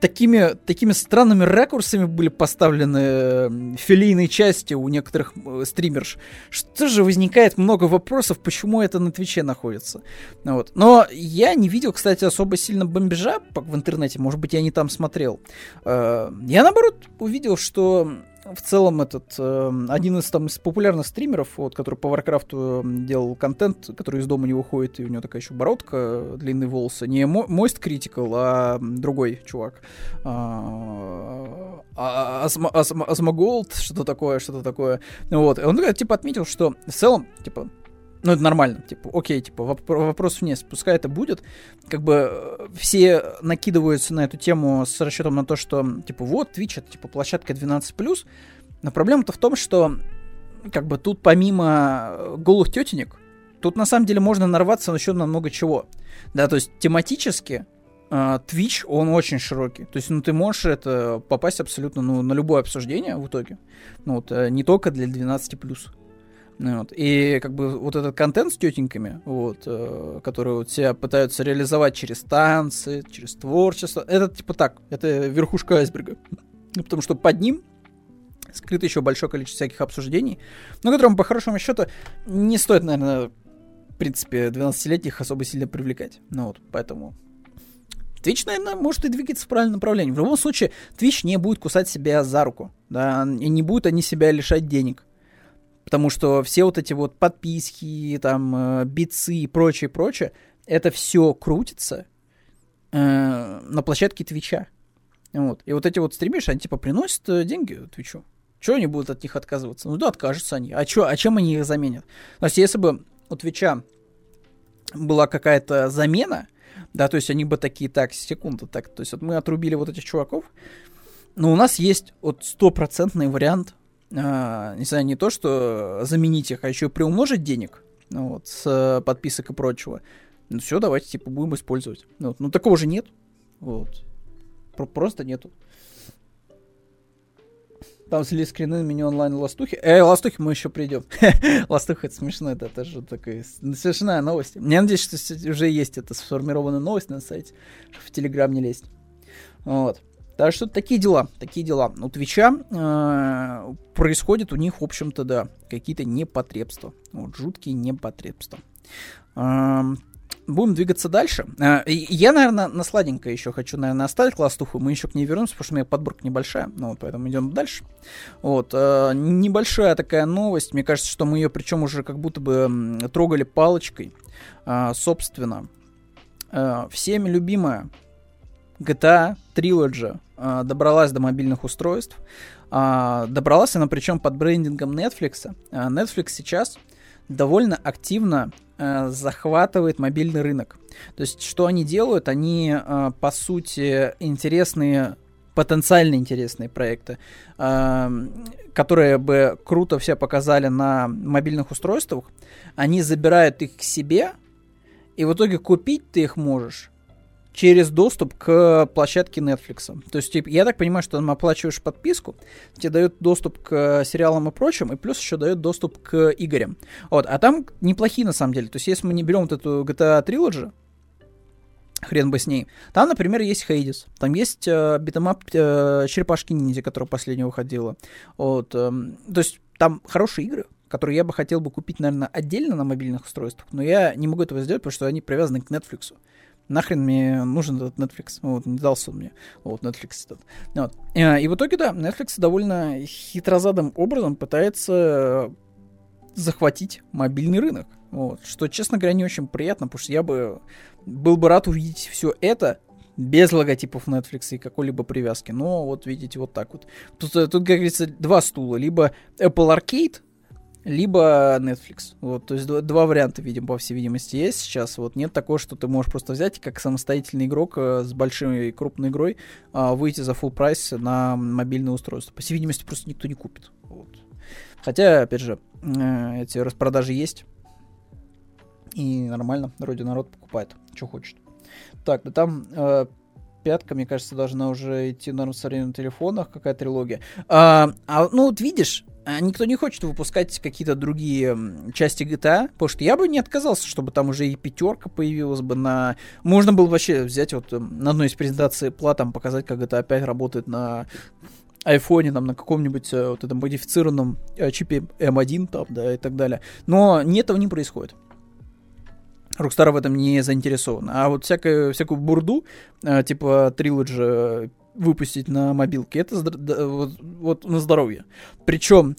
такими, такими странными ракурсами были поставлены э, филейные части у некоторых э, стримерш, что же возникает много вопросов, почему это на Твиче находится. Вот. Но я не видел, кстати, особо сильно бомбежа в интернете, может быть, я не там смотрел. Э, я, наоборот, увидел, что в целом этот э, один из там популярных стримеров, вот, который по Варкрафту делал контент, который из дома не выходит, и у него такая еще бородка, длинные волосы, не Moist Critical, а другой чувак. А, а, Asmongold, что-то такое, что-то такое. Вот, он типа отметил, что в целом, типа, ну, это нормально, типа, окей, типа, вопрос вниз, пускай это будет. Как бы э, все накидываются на эту тему с расчетом на то, что, типа, вот, Twitch это, типа, площадка 12+, но проблема-то в том, что, как бы, тут помимо э, голых тетенек, тут на самом деле можно нарваться на еще на много чего. Да, то есть тематически Uh, Twitch, он очень широкий. То есть, ну, ты можешь это попасть абсолютно ну, на любое обсуждение в итоге. Ну, вот, не только для 12+. Ну вот. И как бы вот этот контент с тетеньками, вот, э, которые вот себя пытаются реализовать через танцы, через творчество, это типа так, это верхушка айсберга. Ну, потому что под ним скрыто еще большое количество всяких обсуждений, но которым, по хорошему счету, не стоит, наверное, в принципе, 12-летних особо сильно привлекать. Ну вот, поэтому Twitch, наверное, может и двигаться в правильном направлении. В любом случае, Twitch не будет кусать себя за руку, да, и не будут они себя лишать денег. Потому что все вот эти вот подписки, там, э, бицы и прочее, прочее, это все крутится э, на площадке Твича. Вот. И вот эти вот стримишь, они типа приносят э, деньги Твичу. Чего они будут от них отказываться? Ну да, откажутся они. А, чё, а чем они их заменят? То есть если бы у Твича была какая-то замена, да, то есть они бы такие, так, секунду, так, то есть вот мы отрубили вот этих чуваков, но у нас есть вот стопроцентный вариант а, не знаю, не то, что заменить их, а еще приумножить денег, ну, вот, с э, подписок и прочего. Ну все, давайте, типа, будем использовать. Ну, вот. Ну, такого же нет. Вот. Про просто нету. Там слили скрины мини онлайн ластухи. Э, ластухи мы еще придем. Ластуха это смешно, это, это же такая смешная новость. Я надеюсь, что уже есть эта сформированная новость на сайте, в Телеграм не лезть. Вот. Так что такие дела, такие дела. У Твича э, происходит у них, в общем-то, да, какие-то непотребства. Вот, жуткие непотребства. Э, будем двигаться дальше. Э, я, наверное, на сладенькое еще хочу, наверное, оставить класстуху. Мы еще к ней вернемся, потому что у меня подборка небольшая. Ну, вот, поэтому идем дальше. Вот, э, небольшая такая новость. Мне кажется, что мы ее, причем уже как будто бы трогали палочкой. Э, собственно, э, всеми любимая GTA Trilogy добралась до мобильных устройств. Э, добралась она причем под брендингом Netflix. Э, Netflix сейчас довольно активно э, захватывает мобильный рынок. То есть, что они делают? Они, э, по сути, интересные потенциально интересные проекты, э, которые бы круто все показали на мобильных устройствах, они забирают их к себе, и в итоге купить ты их можешь через доступ к площадке Netflix. То есть, типа, я так понимаю, что там оплачиваешь подписку, тебе дают доступ к сериалам и прочим, и плюс еще дает доступ к играм. Вот, а там неплохие на самом деле. То есть, если мы не берем вот эту GTA Trilogy, хрен бы с ней. Там, например, есть Hades, там есть э, beat 'em up э, Черепашки Ниндзя, которая последняя выходила. Вот, э, то есть там хорошие игры, которые я бы хотел бы купить, наверное, отдельно на мобильных устройствах, но я не могу этого сделать, потому что они привязаны к Netflix нахрен мне нужен этот Netflix? Вот, не дался он мне. Вот, Netflix этот. Вот. Э, и в итоге, да, Netflix довольно хитрозадым образом пытается захватить мобильный рынок. Вот. Что, честно говоря, не очень приятно, потому что я бы был бы рад увидеть все это без логотипов Netflix и какой-либо привязки. Но вот видите, вот так вот. Тут, тут как говорится, два стула. Либо Apple Arcade, либо Netflix. Вот, то есть два, варианта, видим, по всей видимости, есть сейчас. Вот нет такого, что ты можешь просто взять как самостоятельный игрок э, с большой и крупной игрой э, выйти за full прайс на мобильное устройство. По всей видимости, просто никто не купит. Вот. Хотя, опять же, э, эти распродажи есть. И нормально, вроде народ покупает, что хочет. Так, да там э, пятка, мне кажется, должна уже идти на современных телефонах, какая трилогия. А, а, ну вот видишь, а никто не хочет выпускать какие-то другие части GTA, потому что я бы не отказался, чтобы там уже и пятерка появилась бы на... Можно было вообще взять вот на одной из презентаций платом показать, как GTA 5 работает на айфоне, там, на каком-нибудь э, вот этом модифицированном э, чипе M1, там, да, и так далее. Но нет, этого не происходит. Rockstar в этом не заинтересован. А вот всякую, всякую бурду, э, типа Trilogy выпустить на мобилке, это вот, вот на здоровье. Причем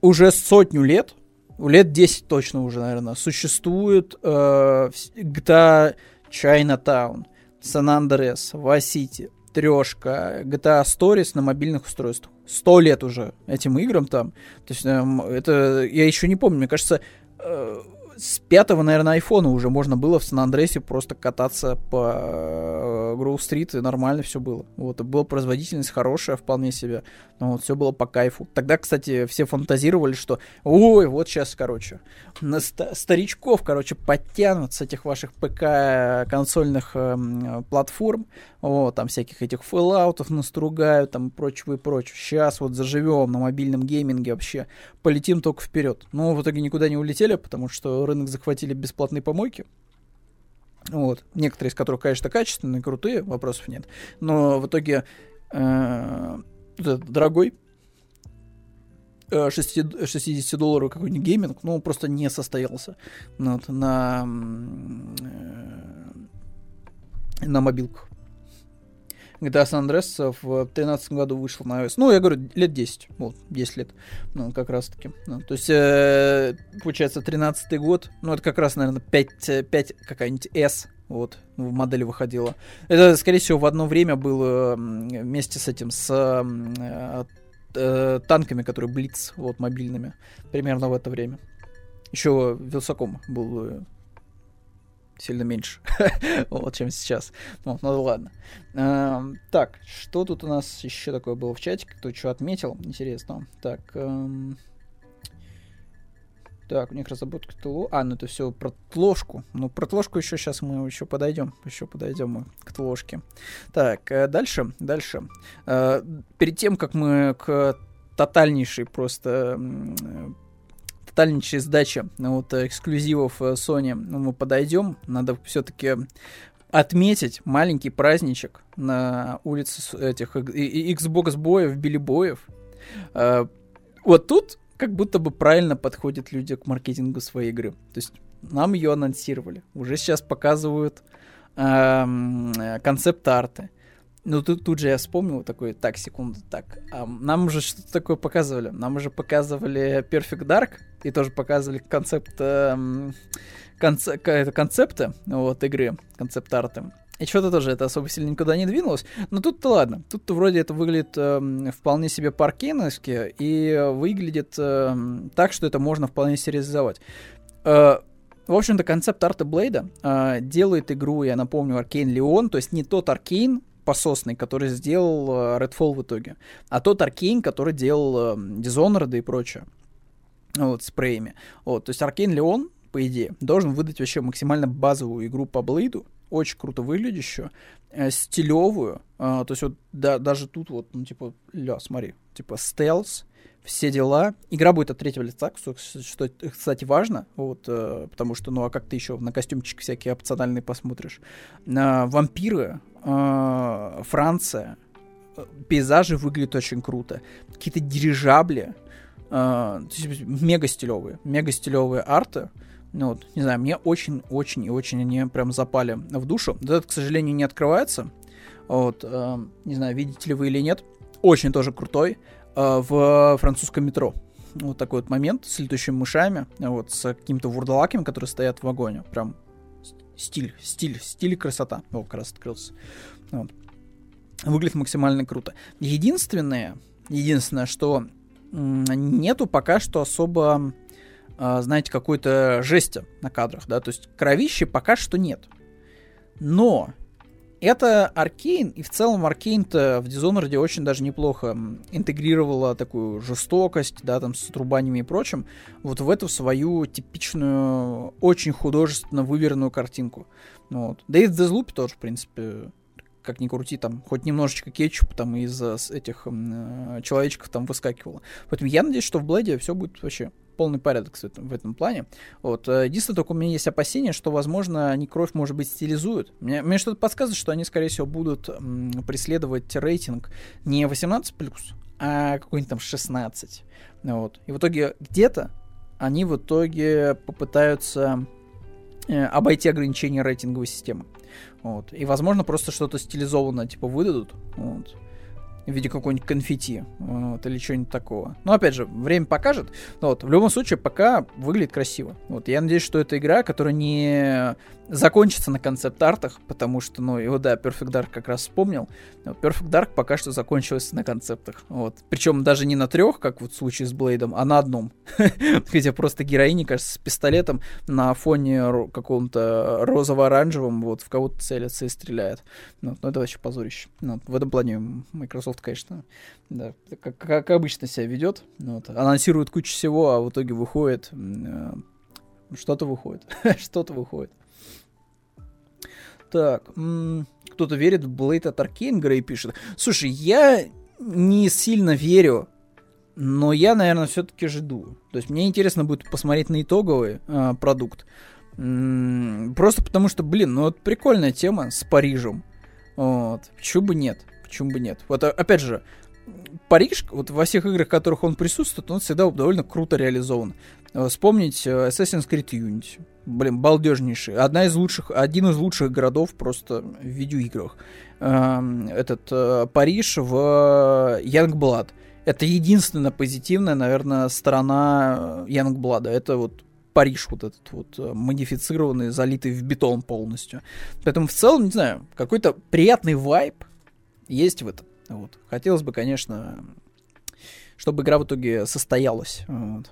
уже сотню лет, лет 10 точно уже, наверное, существует э, GTA Chinatown, San Andreas, Vice City, Трешка, GTA Stories на мобильных устройствах. Сто лет уже этим играм там. То есть э, это я еще не помню, мне кажется, э, с пятого, наверное, айфона уже можно было в Сан-Андресе просто кататься по Гроу-стрит, и нормально все было. Вот, и была производительность хорошая вполне себе. Но вот все было по кайфу. Тогда, кстати, все фантазировали, что ой, вот сейчас, короче, на ст- старичков, короче, подтянут с этих ваших ПК консольных э, платформ. Вот, там всяких этих фэллаутов настругают, там прочего и прочего. Сейчас вот заживем на мобильном гейминге вообще. Полетим только вперед. Но в итоге никуда не улетели, потому что рынок захватили бесплатные помойки. Вот. Некоторые из которых, конечно, качественные, крутые, вопросов нет. Но в итоге э, дорогой 60, 60 долларов какой-нибудь гейминг, ну, просто не состоялся вот, на, э, на мобилках. GTA San Andreas в 2013 году вышел на iOS. Ну, я говорю, лет 10. Вот, 10 лет. Ну, как раз таки. Ну, то есть, э, получается, 13 год. Ну, это как раз, наверное, 5, 5 какая-нибудь S вот, в модели выходила. Это, скорее всего, в одно время было вместе с этим, с э, э, танками, которые Блиц, вот, мобильными, примерно в это время. Еще Вилсаком был э, сильно меньше, вот, чем сейчас. Ну, ну ладно. Эм, так, что тут у нас еще такое было в чатике? Кто что отметил? Интересно. Так, эм... Так, у них разработка ТЛО. А, ну это все про тложку. Ну, про тложку еще сейчас мы еще подойдем. Еще подойдем мы к тложке. Так, э, дальше, дальше. Э, перед тем, как мы к тотальнейшей просто тотальнейшей сдачи вот, эксклюзивов э, Sony ну, мы подойдем, надо все-таки отметить маленький праздничек на улице этих Xbox боев, Билли боев. Э, вот тут как будто бы правильно подходят люди к маркетингу своей игры. То есть нам ее анонсировали, уже сейчас показывают эм, концепт-арты. Ну, тут, тут же я вспомнил такой, так, секунду, так, а нам уже что-то такое показывали. Нам уже показывали Perfect Dark, и тоже показывали концепт, э, конце, концепты вот, игры, концепт-арты. И что-то тоже это особо сильно никуда не двинулось. Но тут-то ладно. Тут-то вроде это выглядит э, вполне себе паркеновски и выглядит э, так, что это можно вполне сериализовать. Э, в общем-то, концепт арта Блейда э, делает игру, я напомню, Arkane Lyon, то есть не тот Arkane, пососный, который сделал э, Redfall в итоге, а тот Arkane, который делал э, Dishonored и прочее. Вот, с Prey ми. Вот, то есть Arkane Lyon, по идее, должен выдать вообще максимально базовую игру по Блейду, очень круто выглядящую, э, стилевую, э, то есть вот да, даже тут вот, ну типа, ля, смотри, типа стелс, все дела. Игра будет от третьего лица, что, что кстати, важно, вот, э, потому что, ну, а как ты еще на костюмчик всякие опциональные посмотришь. Э, вампиры, э, Франция, э, пейзажи выглядят очень круто. Какие-то дирижабли, э, мега стилевые, мега стилевые арты. Ну, вот, не знаю, мне очень-очень и очень они прям запали в душу. Этот, к сожалению, не открывается. Вот, э, не знаю, видите ли вы или нет. Очень тоже крутой. Э, в французском метро. Вот такой вот момент с летающими мышами, вот, с какими-то вурдалаками, которые стоят в вагоне. Прям стиль, стиль, стиль и красота. О, как раз открылся. Вот. Выглядит максимально круто. Единственное, единственное, что нету пока что особо а, знаете, какой-то жести на кадрах, да, то есть кровищи пока что нет. Но это Аркейн, и в целом Аркейн-то в Dishonored очень даже неплохо интегрировала такую жестокость, да, там, с трубаниями и прочим, вот в эту свою типичную, очень художественно выверенную картинку. Вот. Да и в Deathloop тоже, в принципе, как ни крути, там хоть немножечко кетчупа там из этих э, человечков там выскакивало. Поэтому я надеюсь, что в Блэде все будет вообще полный порядок этом, в этом плане. Вот. Э, единственное, только у меня есть опасение, что, возможно, они кровь, может быть, стилизуют. Мне, мне что-то подсказывает, что они, скорее всего, будут м, преследовать рейтинг не 18+, а какой-нибудь там 16. Вот. И в итоге где-то они в итоге попытаются э, обойти ограничения рейтинговой системы. Вот. И, возможно, просто что-то стилизованное, типа, выдадут. Вот в виде какой-нибудь конфетти вот, или чего-нибудь такого. Но опять же, время покажет. Но вот, в любом случае, пока выглядит красиво. Вот, я надеюсь, что это игра, которая не закончится на концепт-артах, потому что, ну, его, да, Perfect Dark как раз вспомнил. Вот, Perfect Dark пока что закончилась на концептах. Вот. Причем даже не на трех, как вот в случае с Блейдом, а на одном. Где просто героиня, кажется, с пистолетом на фоне каком-то розово-оранжевом вот в кого-то целится и стреляет. Ну, ну это вообще позорище. Ну, в этом плане Microsoft, конечно, да, как, как обычно себя ведет. Ну, вот. Анонсирует кучу всего, а в итоге выходит э, что-то выходит. что-то выходит. Так, кто-то верит в Блейд от Аркейн, Грей пишет. Слушай, я не сильно верю, но я, наверное, все-таки жду. То есть мне интересно будет посмотреть на итоговый э, продукт. М-м, просто потому что, блин, ну вот прикольная тема с Парижем. Вот. Почему бы нет? Почему бы нет? Вот опять же, Париж, вот во всех играх, в которых он присутствует, он всегда довольно круто реализован. Вспомнить э, Assassin's Creed Unity. Блин, балдежнейший. Одна из лучших, один из лучших городов просто в видеоиграх. Эм, этот э, Париж в Youngblood. Это единственная позитивная, наверное, сторона Youngblood. Это вот Париж вот этот вот э, модифицированный, залитый в бетон полностью. Поэтому в целом, не знаю, какой-то приятный вайб есть в этом. Вот. Хотелось бы, конечно, чтобы игра в итоге состоялась. Вот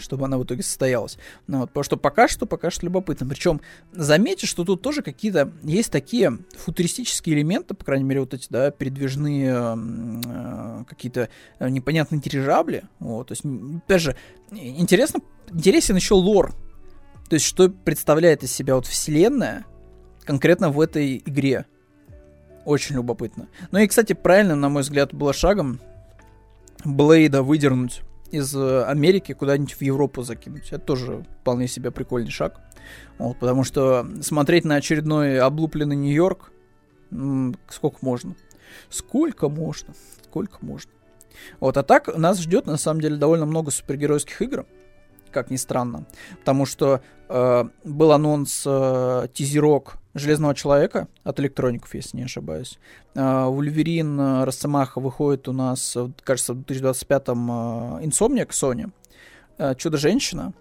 чтобы она в итоге состоялась. Ну, вот, потому что пока что, пока что любопытно. Причем заметьте, что тут тоже какие-то есть такие футуристические элементы, по крайней мере, вот эти, да, передвижные э, какие-то непонятные дирижабли. Вот, то есть, опять же, интересно, интересен еще лор. То есть, что представляет из себя вот вселенная конкретно в этой игре. Очень любопытно. Ну и, кстати, правильно, на мой взгляд, было шагом Блейда выдернуть из э, Америки куда-нибудь в Европу закинуть. Это тоже вполне себе прикольный шаг. Вот, потому что смотреть на очередной облупленный Нью-Йорк, сколько можно? Сколько можно? Сколько можно? Вот, а так нас ждет на самом деле довольно много супергеройских игр как ни странно. Потому что э, был анонс э, тизерок Железного Человека от электроников, если не ошибаюсь. Э, Вульверин э, Росомаха выходит у нас, кажется, в 2025-м э, Insomniac Sony. Э, Чудо-женщина.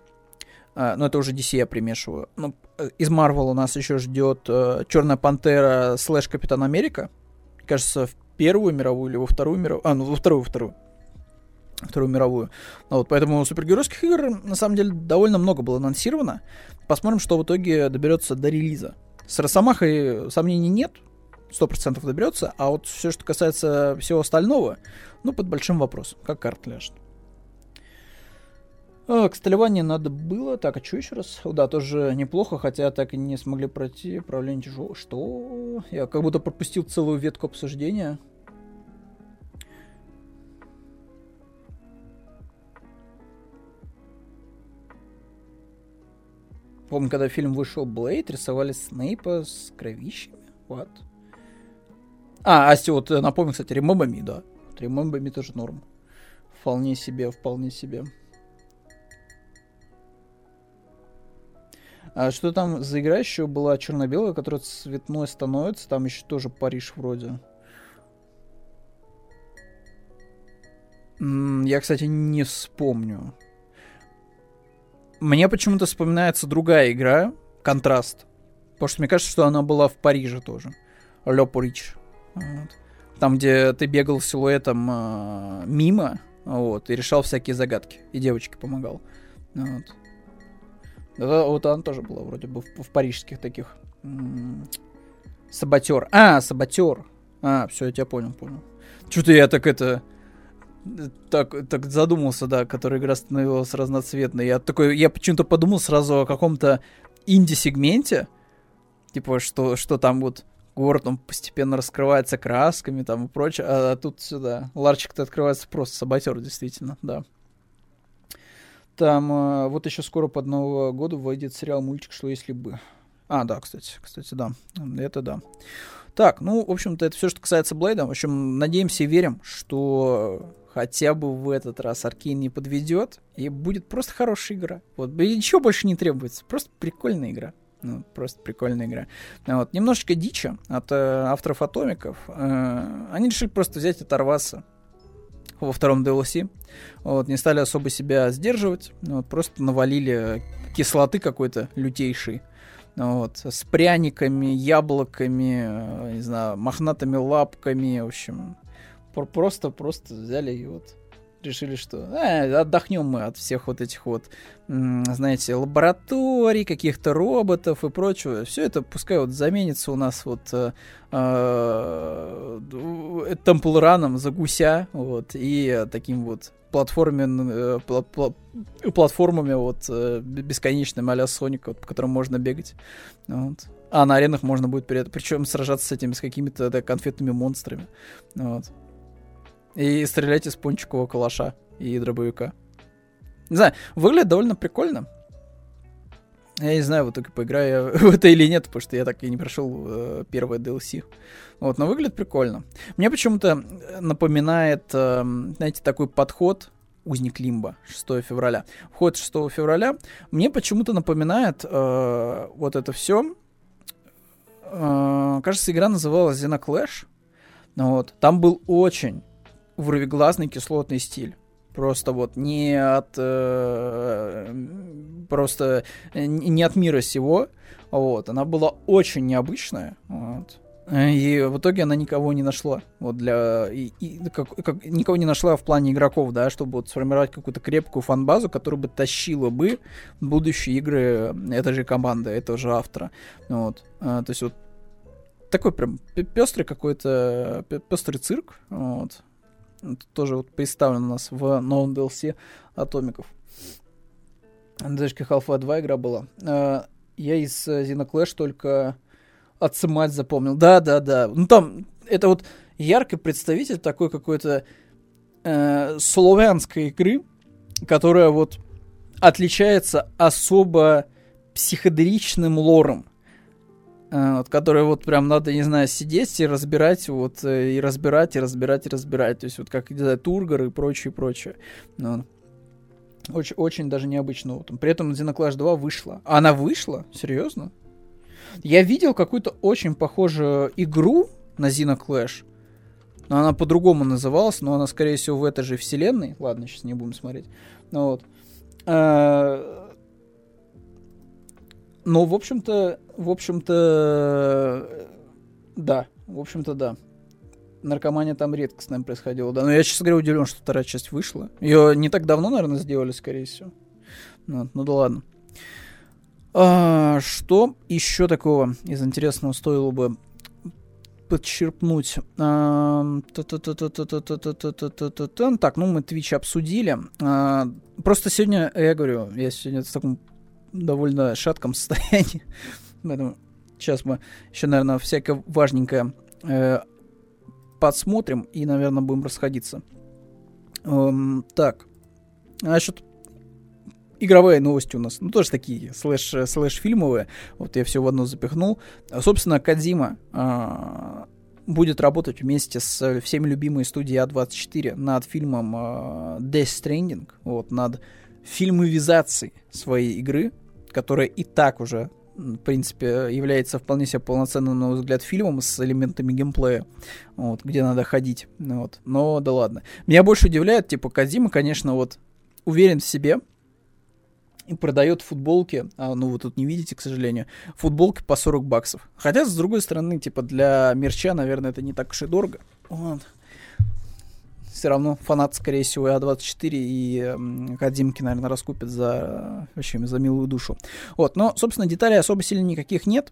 Э, но это уже DC я примешиваю. Ну, из Марвел у нас еще ждет э, Черная Пантера слэш Капитан Америка. Кажется, в Первую мировую или во Вторую мировую. А, ну во Вторую, Вторую. Вторую мировую. Ну, вот, поэтому супергеройских игр, на самом деле, довольно много было анонсировано. Посмотрим, что в итоге доберется до релиза. С Росомахой сомнений нет, сто процентов доберется, а вот все, что касается всего остального, ну, под большим вопросом, как карта ляжет. А, к столеванию надо было. Так, а что еще раз? Да, тоже неплохо, хотя так и не смогли пройти. Управление тяжело. Что? Я как будто пропустил целую ветку обсуждения. Помню, когда фильм вышел Блейд, рисовали Снейпа с кровищами. What? А, Асти, вот э, напомню, кстати, ремомбами, да. Ремомбами тоже норм. Вполне себе, вполне себе. А что там за игра еще была черно-белая, которая цветной становится? Там еще тоже Париж вроде. Я, кстати, не вспомню. Мне почему-то вспоминается другая игра, Контраст. Потому что мне кажется, что она была в Париже тоже. Ле Париж. Вот. Там, где ты бегал силуэтом э, мимо, вот, и решал всякие загадки. И девочке помогал. Вот. Да, вот она тоже была вроде бы в, в парижских таких. Саботер. А, саботер. А, все, я тебя понял, понял. Что-то я так это так, так задумался, да, которая игра становилась разноцветной. Я такой, я почему-то подумал сразу о каком-то инди-сегменте, типа, что, что там вот город, он постепенно раскрывается красками там и прочее, а, а тут сюда, ларчик-то открывается просто саботер, действительно, да. Там э, вот еще скоро под Нового года выйдет сериал мультик «Что если бы». А, да, кстати, кстати, да, это да. Так, ну, в общем-то, это все, что касается Блейда. В общем, надеемся и верим, что хотя бы в этот раз Аркейн не подведет, и будет просто хорошая игра. Вот, и ничего больше не требуется, просто прикольная игра. Ну, просто прикольная игра. Вот. Немножечко дичи от э, авторов Атомиков. Э, они решили просто взять и оторваться во втором DLC. Вот, не стали особо себя сдерживать. Вот, просто навалили кислоты какой-то лютейшей. Вот, с пряниками, яблоками, э, не знаю, мохнатыми лапками, в общем, Просто-просто взяли и вот решили, что э, отдохнем мы от всех вот этих вот, знаете, лабораторий, каких-то роботов и прочего. Все это пускай вот заменится у нас вот э, э, Темплраном за гуся, вот, и таким вот платформен, э, пла пла платформами вот э, бесконечными а-ля Соника, вот, по которым можно бегать. Вот. А на аренах можно будет при причем сражаться с этими, с какими-то да, конфетными монстрами. Вот. И стрелять из пончикового калаша и дробовика. Не знаю, выглядит довольно прикольно. Я не знаю, в итоге поиграю в это или нет, потому что я так и не прошел э, первое DLC. Вот, но выглядит прикольно. Мне почему-то напоминает, э, знаете, такой подход Узник Лимба 6 февраля. Вход 6 февраля мне почему-то напоминает э, вот это все. Э, кажется, игра называлась Xenoclash. Вот. Там был очень вровеглазный кислотный стиль. Просто вот не от э, просто не от мира сего. Вот, она была очень необычная. Вот. И в итоге она никого не нашла. Вот для. И, и, как, как, никого не нашла в плане игроков, да, чтобы вот сформировать какую-то крепкую фан-базу, которая бы тащила бы будущие игры этой же команды, этого же автора. Вот. А, то есть вот такой прям пестрый какой-то пестрый цирк. Вот. Это тоже вот представлено у нас в новом DLC Атомиков. Даже как Half-Life 2 игра была. А, я из Xenoclash только отца мать запомнил. Да, да, да. Ну там, это вот яркий представитель такой какой-то э, славянской игры, которая вот отличается особо психоделичным лором. Э, вот, которые вот прям надо, не знаю, сидеть и разбирать, вот, э, и разбирать, и разбирать, и разбирать. То есть вот как, не знаю, Тургор и прочее, прочее. Ну, очень, очень даже необычно. Вот. При этом Xenoclash 2 вышла. А она вышла? Серьезно? Я видел какую-то очень похожую игру на Xenoclash. Но она по-другому называлась, но она, скорее всего, в этой же вселенной. Ладно, сейчас не будем смотреть. Ну, вот. Э, но, в общем-то, в общем-то, да, в общем-то, да. Наркомания там редко с нами происходила, да. Но я, честно говоря, удивлен, что вторая часть вышла. Ее не так давно, наверное, сделали, скорее всего. Ну, ну да ладно. А, что еще такого из интересного стоило бы подчерпнуть. Так, ну мы Twitch обсудили. Просто сегодня, я говорю, я сегодня в таком довольно шатком состоянии. Поэтому сейчас мы еще, наверное, всякое важненькое э, подсмотрим и, наверное, будем расходиться. Эм, так. Насчет игровые новости у нас, ну, тоже такие, слэш, слэш-фильмовые. Вот я все в одно запихнул. Собственно, Кадима э, будет работать вместе с всеми любимой студией А24 над фильмом э, Death Stranding, вот, над фильмовизацией своей игры, которая и так уже в принципе, является вполне себе полноценным, на мой взгляд, фильмом с элементами геймплея, вот, где надо ходить, вот. Но да ладно. Меня больше удивляет, типа, Кадима, конечно, вот уверен в себе, и продает футболки, а, ну вы тут не видите, к сожалению, футболки по 40 баксов. Хотя, с другой стороны, типа для мерча, наверное, это не так уж и дорого. Вот. Все равно фанат, скорее всего, А24 и э, Академки, наверное, раскупят за, вообще, за милую душу. Вот, но, собственно, деталей особо сильно никаких нет.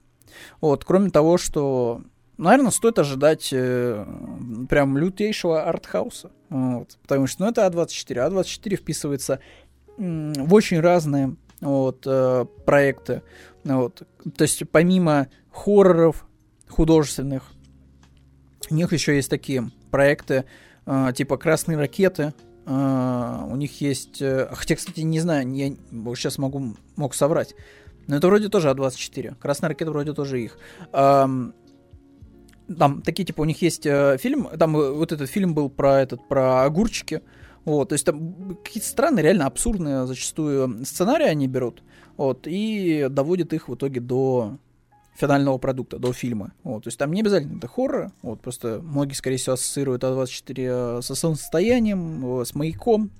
Вот, кроме того, что, наверное, стоит ожидать э, прям лютейшего артхауса. Вот, потому что, ну, это А24. А24 вписывается в очень разные вот, э, проекты. Вот. То есть помимо хорроров художественных, у них еще есть такие проекты э, типа «Красные ракеты», Uh, у них есть... Uh, хотя, кстати, не знаю, я сейчас могу мог соврать. Но это вроде тоже А24. Красная ракета вроде тоже их. Там такие, типа, у них есть uh, фильм, там вот этот фильм был про этот, про огурчики. Вот, то есть там какие-то странные, реально абсурдные зачастую сценарии они берут, вот, и доводят их в итоге до финального продукта, до фильма. Вот, то есть там не обязательно это хоррор, вот, просто многие, скорее всего, ассоциируют А24 со солнцестоянием, с маяком,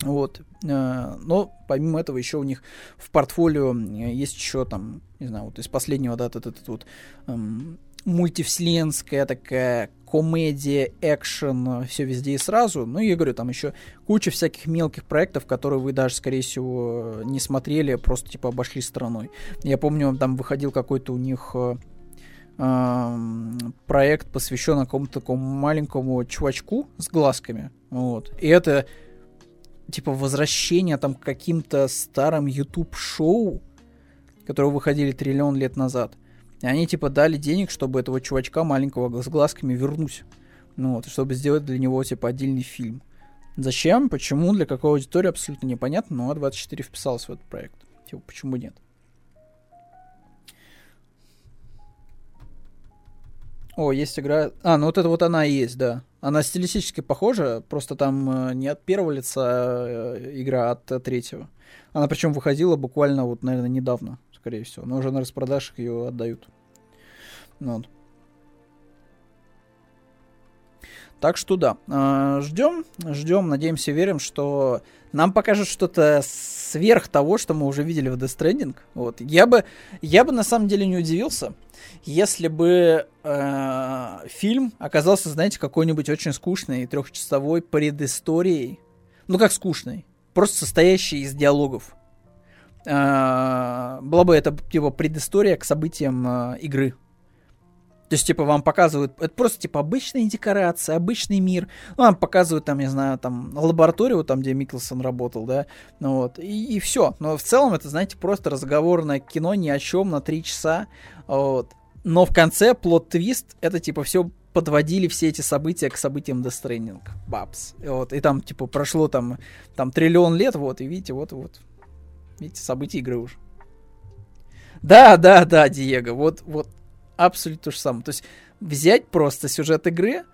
вот. Э, но помимо этого еще у них в портфолио есть еще там, не знаю, вот из последнего, да, этот, этот вот эм, мультивселенская такая комедия, экшен, все везде и сразу. Ну, я говорю, там еще куча всяких мелких проектов, которые вы даже, скорее всего, не смотрели, просто типа обошли стороной. Я помню, там выходил какой-то у них э, э, проект, посвященный какому-то такому маленькому чувачку с глазками. Вот. И это типа возвращение там к каким-то старым YouTube-шоу, которые выходили триллион лет назад. И они типа дали денег, чтобы этого чувачка маленького с глазками вернуть. Ну вот, чтобы сделать для него типа отдельный фильм. Зачем, почему, для какой аудитории абсолютно непонятно, но А24 вписался в этот проект. Типа, почему нет? О, есть игра... А, ну вот это вот она и есть, да. Она стилистически похожа, просто там э, не от первого лица э, игра, а от э, третьего. Она причем выходила буквально вот, наверное, недавно скорее всего. Но уже на распродажах ее отдают. Ну вот. Так что да, а, ждем, ждем, надеемся, верим, что нам покажут что-то сверх того, что мы уже видели в Death Stranding. Вот. Я бы, я бы на самом деле не удивился, если бы э, фильм оказался, знаете, какой-нибудь очень скучный, трехчасовой предысторией. Ну как скучный? Просто состоящий из диалогов. А, была бы это типа предыстория к событиям э, игры. То есть, типа, вам показывают, это просто, типа, обычная декорация, обычный мир. Ну, вам показывают, там, не знаю, там, лабораторию, там, где Микkelсон работал, да, ну, вот, и, и все. Но в целом это, знаете, просто разговорное кино ни о чем на три часа, вот. Но в конце плод-твист, это, типа, все подводили все эти события к событиям Death Stranding. Бабс. Вот, и там, типа, прошло там, там триллион лет, вот, и видите, вот-вот, Видите, события игры уже. Да, да, да, Диего, вот, вот абсолютно то же самое. То есть взять просто сюжет игры,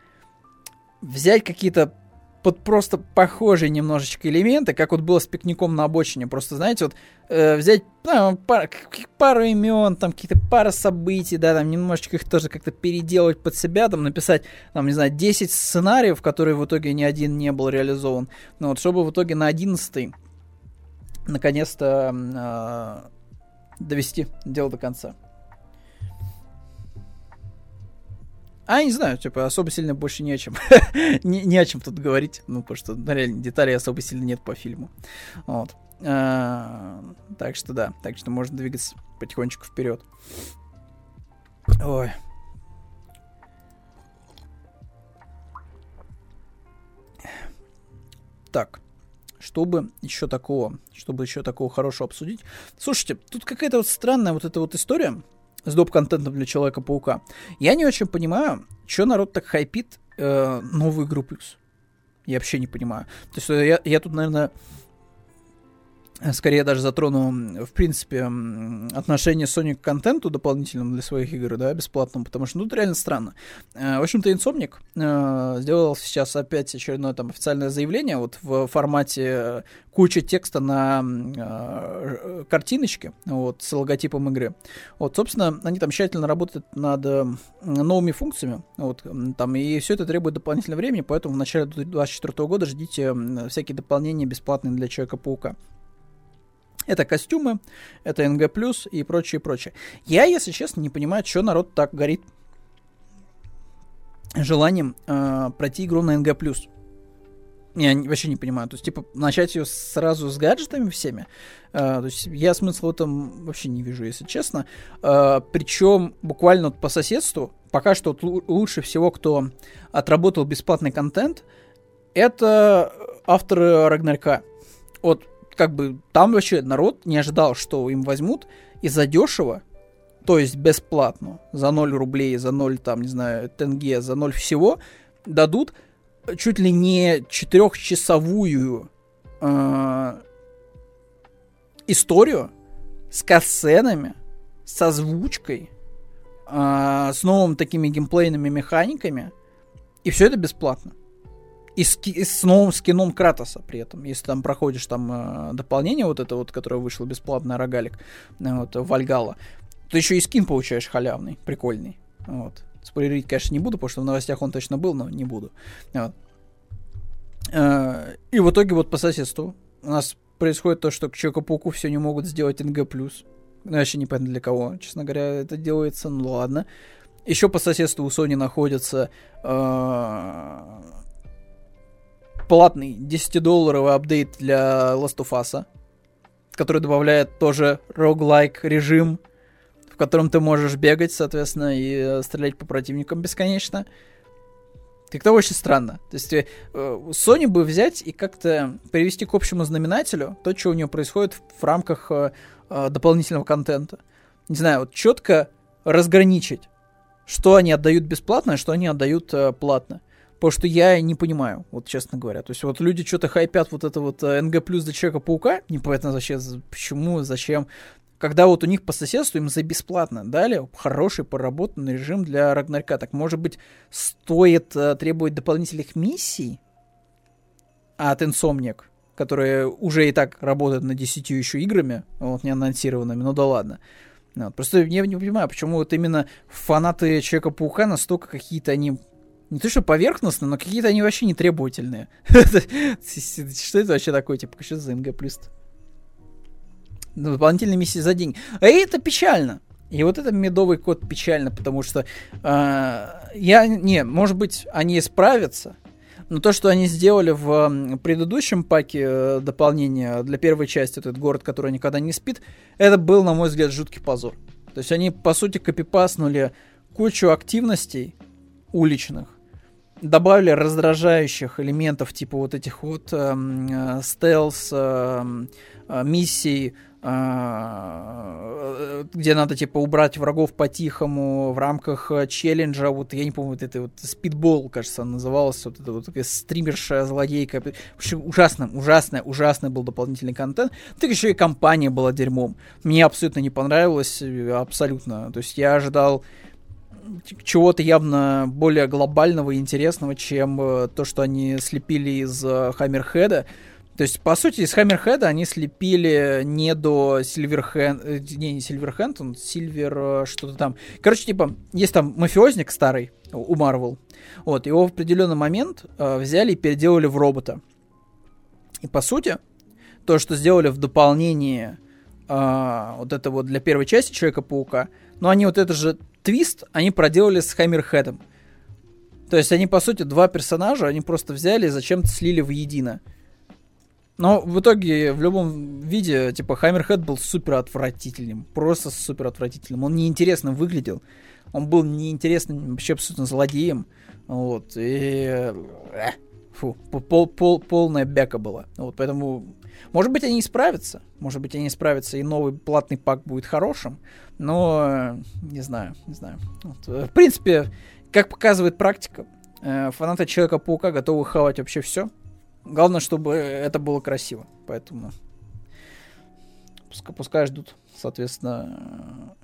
взять какие-то под просто похожие немножечко элементы, как вот было с пикником на обочине. Просто, знаете, вот э, взять ну, пар, пару имен, там какие-то пара событий, да, там немножечко их тоже как-то переделать под себя, там написать, там, не знаю, 10 сценариев, которые в итоге ни один не был реализован. Ну вот, чтобы в итоге на 11 наконец-то довести дело до конца. А, я не знаю, типа, особо сильно больше не о чем. не, не о чем тут говорить. Ну, потому что, ну, реально, деталей особо сильно нет по фильму. Вот. А, так что да, так что можно двигаться потихонечку вперед. Ой. Так, чтобы еще такого, чтобы еще такого хорошего обсудить. Слушайте, тут какая-то вот странная вот эта вот история с доп-контентом для Человека-паука. Я не очень понимаю, что народ так хайпит э, новую игру плюс. Я вообще не понимаю. То есть э, я, я тут, наверное, скорее даже затрону, в принципе, отношение Sony к контенту дополнительному для своих игр, да, бесплатному, потому что, ну, это реально странно. Э, в общем-то, Insomniac э, сделал сейчас опять очередное там официальное заявление вот в формате куча текста на э, картиночке, вот, с логотипом игры. Вот, собственно, они там тщательно работают над новыми функциями, вот, там, и все это требует дополнительного времени, поэтому в начале 2024 года ждите всякие дополнения бесплатные для Человека-паука. Это костюмы, это НГ+, и прочее, прочее. Я, если честно, не понимаю, что народ так горит желанием э, пройти игру на НГ+. Я вообще не понимаю. То есть, типа, начать ее сразу с гаджетами всеми. Э, то есть, я смысла в этом вообще не вижу, если честно. Э, причем, буквально вот по соседству, пока что вот лучше всего, кто отработал бесплатный контент, это авторы Рагнарька. Вот как бы там вообще народ не ожидал, что им возьмут и за дешево, то есть бесплатно, за 0 рублей, за 0, там, не знаю, тенге, за 0 всего, дадут чуть ли не четырехчасовую э, историю с касценами, с озвучкой, э, с новыми такими геймплейными механиками, и все это бесплатно и с, и с новым скином Кратоса при этом. Если там проходишь там э, дополнение вот это вот, которое вышло бесплатно, Рогалик, э, вот, Вальгала, то еще и скин получаешь халявный, прикольный. Вот. Спойлерить, конечно, не буду, потому что в новостях он точно был, но не буду. Вот. Э, и в итоге вот по соседству у нас происходит то, что к Человеку-пауку все не могут сделать НГ+. Ну, вообще непонятно для кого, честно говоря, это делается, ну ладно. Еще по соседству у Sony находится э, платный 10-долларовый апдейт для Last of Us, который добавляет тоже roguelike режим, в котором ты можешь бегать, соответственно, и э, стрелять по противникам бесконечно. Как-то очень странно. То есть э, Sony бы взять и как-то привести к общему знаменателю то, что у нее происходит в, рамках э, дополнительного контента. Не знаю, вот четко разграничить, что они отдают бесплатно, а что они отдают платно. Потому что я не понимаю, вот честно говоря. То есть вот люди что-то хайпят вот это вот э, НГ плюс для Человека-паука, непонятно зачем, почему, зачем. Когда вот у них по соседству им за бесплатно дали хороший поработанный режим для Рагнарька. Так может быть стоит uh, требовать дополнительных миссий от Insomniac, которые уже и так работают над 10 еще играми, вот не анонсированными, ну да ладно. Вот. Просто я не понимаю, почему вот именно фанаты Человека-паука настолько какие-то они не то что поверхностно, но какие-то они вообще не требовательные. Что это вообще такое? Типа, что за МГ плюс? Дополнительные миссии за день. А это печально. И вот это медовый код печально, потому что э, я не, может быть, они справятся, но то, что они сделали в предыдущем паке э, дополнения для первой части, этот город, который никогда не спит, это был, на мой взгляд, жуткий позор. То есть они, по сути, копипаснули кучу активностей уличных, добавили раздражающих элементов, типа вот этих вот эм, э, стелс э, э, миссий, э, где надо типа убрать врагов по-тихому в рамках э, челленджа, вот я не помню, вот это вот спидбол, кажется, называлось, вот это вот такая стримершая злодейка. Вообще ужасно, ужасно, ужасный был дополнительный контент. Так еще и компания была дерьмом. Мне абсолютно не понравилось, э, абсолютно. То есть я ожидал чего-то явно более глобального и интересного, чем э, то, что они слепили из э, Хаммерхеда. То есть, по сути, из Хаммерхеда они слепили не до Сильверхенд... Э, не, не Сильверхенд, он Сильвер что-то там. Короче, типа, есть там мафиозник старый у Марвел. Вот, его в определенный момент э, взяли и переделали в робота. И, по сути, то, что сделали в дополнении а, вот это вот для первой части Человека-паука, но они вот это же твист, они проделали с Хаммерхедом. То есть они, по сути, два персонажа, они просто взяли и зачем-то слили воедино. Но в итоге, в любом виде, типа, Хаммерхед был супер отвратительным. Просто супер отвратительным. Он неинтересно выглядел. Он был неинтересным вообще абсолютно злодеем. Вот. И... Э, фу, пол, пол, полная бяка была. Вот, поэтому... Может быть, они исправятся. Может быть, они исправятся, и новый платный пак будет хорошим. Но... Не знаю, не знаю. Вот. Э, в принципе, как показывает практика, э, фанаты Человека-паука готовы хавать вообще все. Главное, чтобы это было красиво. Поэтому пускай, пускай ждут, соответственно,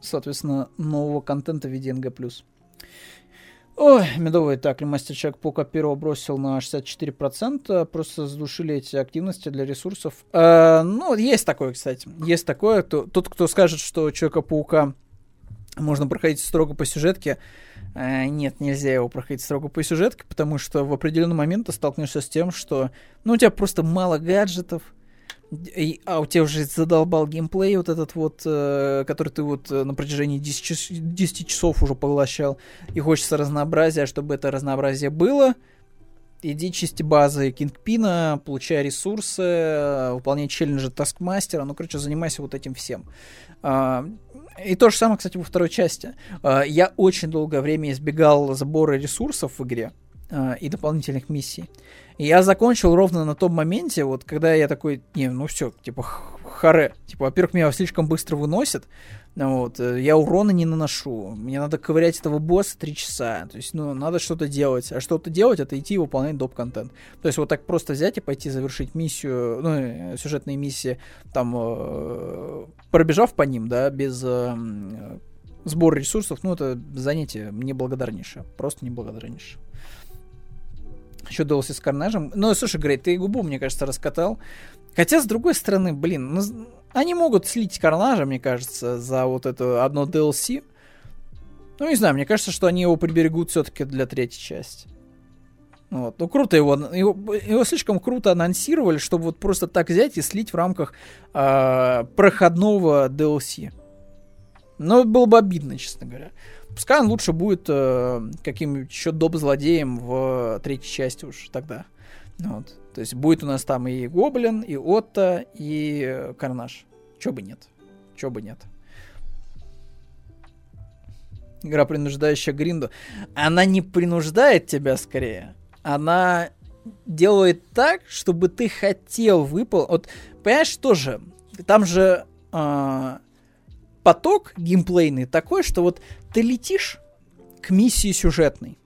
соответственно, нового контента в виде NG+. Ой, медовый, так, мастер Человек Паука первого бросил на 64%, просто задушили эти активности для ресурсов. Э, ну, есть такое, кстати, есть такое. То, тот, кто скажет, что Человека-паука можно проходить строго по сюжетке, э, нет, нельзя его проходить строго по сюжетке, потому что в определенный момент ты столкнешься с тем, что, ну, у тебя просто мало гаджетов, а у тебя уже задолбал геймплей вот этот вот, э, который ты вот э, на протяжении 10, час, 10 часов уже поглощал, и хочется разнообразия, чтобы это разнообразие было, иди чисти базы Кингпина, получай ресурсы, э, выполняй челленджи Таскмастера, ну, короче, занимайся вот этим всем. А, и то же самое, кстати, во второй части. А, я очень долгое время избегал забора ресурсов в игре и дополнительных миссий. И я закончил ровно на том моменте, вот когда я такой, не, ну все, типа, харе. Типа, во-первых, меня слишком быстро выносит, вот, э, я урона не наношу, мне надо ковырять этого босса три часа, то есть, ну, надо что-то делать, а что-то делать, это идти выполнять доп-контент. То есть, вот так просто взять и пойти завершить миссию, ну, э, сюжетные миссии, там, э, пробежав по ним, да, без сбора ресурсов, ну, это занятие неблагодарнейшее, просто неблагодарнейшее. Еще DLC с Карнажем. Ну, слушай, Грей, ты губу, мне кажется, раскатал. Хотя, с другой стороны, блин, ну, они могут слить Карнажа, мне кажется, за вот это одно DLC. Ну, не знаю, мне кажется, что они его приберегут все-таки для третьей части. Вот. Ну, круто его, его, его слишком круто анонсировали, чтобы вот просто так взять и слить в рамках э, проходного DLC. Но было бы обидно, честно говоря. Пускай он лучше будет э, каким-нибудь еще доп-злодеем в третьей части уж тогда. Вот. То есть будет у нас там и Гоблин, и Отто, и Карнаж. Чё бы нет. Чё бы нет. Игра, принуждающая Гринду. Она не принуждает тебя скорее. Она делает так, чтобы ты хотел выполнить. Вот, понимаешь, тоже, там же э, поток геймплейный такой, что вот ты летишь к миссии сюжетной.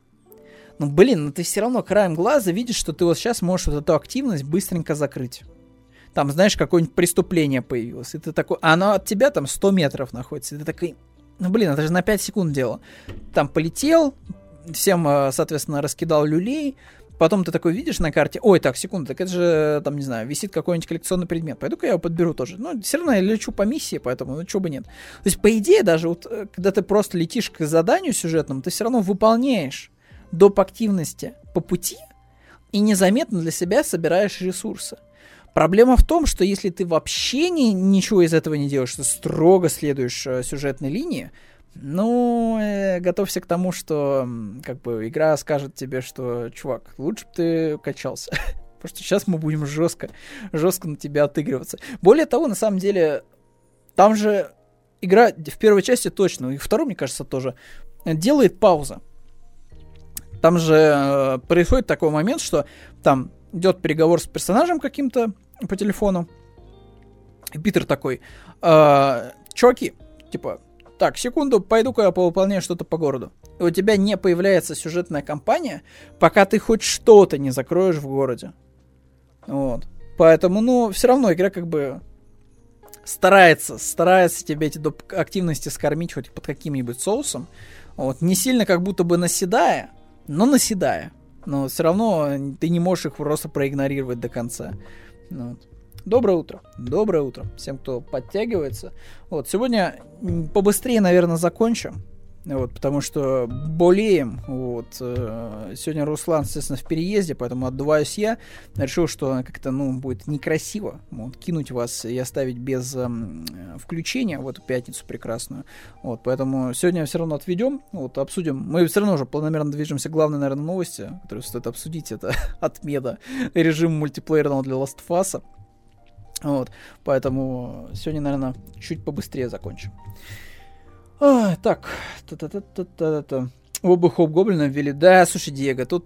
Ну, блин, ну ты все равно краем глаза видишь, что ты вот сейчас можешь вот эту активность быстренько закрыть. Там, знаешь, какое-нибудь преступление появилось, и ты такой, а оно от тебя там 100 метров находится, и ты такой, ну, блин, это же на 5 секунд дело. Там полетел, всем, э, соответственно, раскидал люлей, Потом ты такой видишь на карте, ой, так, секунду, так это же, там, не знаю, висит какой-нибудь коллекционный предмет. Пойду-ка я его подберу тоже. Ну, все равно я лечу по миссии, поэтому, ну, чего бы нет. То есть, по идее, даже вот, э, когда ты просто летишь к заданию сюжетному, ты все равно выполняешь доп. активности по пути и незаметно для себя собираешь ресурсы. Проблема в том, что если ты вообще ни, ничего из этого не делаешь, ты строго следуешь э, сюжетной линии, ну, э, готовься к тому, что как бы игра скажет тебе, что, чувак, лучше бы ты качался. Потому что сейчас мы будем жестко, жестко на тебя отыгрываться. Более того, на самом деле, там же игра в первой части точно, и второй, мне кажется, тоже, делает пауза. Там же э, происходит такой момент, что там идет переговор с персонажем каким-то по телефону. И Питер такой, э, чуваки, типа, так, секунду, пойду-ка я повыполняю что-то по городу. И у тебя не появляется сюжетная кампания, пока ты хоть что-то не закроешь в городе. Вот. Поэтому, ну, все равно игра как бы старается, старается тебе эти доп- активности скормить хоть под каким-нибудь соусом. Вот. Не сильно как будто бы наседая, но наседая. Но все равно ты не можешь их просто проигнорировать до конца. Ну вот. Доброе утро. Доброе утро всем, кто подтягивается. Вот, сегодня побыстрее, наверное, закончим. вот, потому что болеем, вот, э, сегодня Руслан, естественно, в переезде, поэтому отдуваюсь я, решил, что как-то, ну, будет некрасиво, вот, кинуть вас и оставить без э, включения в эту пятницу прекрасную, вот, поэтому сегодня все равно отведем, вот, обсудим, мы все равно уже планомерно движемся к главной, наверное, новости, которую стоит обсудить, это отмена режима мультиплеерного для Last of вот, поэтому сегодня, наверное, чуть побыстрее закончим. А, так, та-та-та-та-та-та. Оба Хоп-Гоблина ввели. Да, слушай, Диего, тут...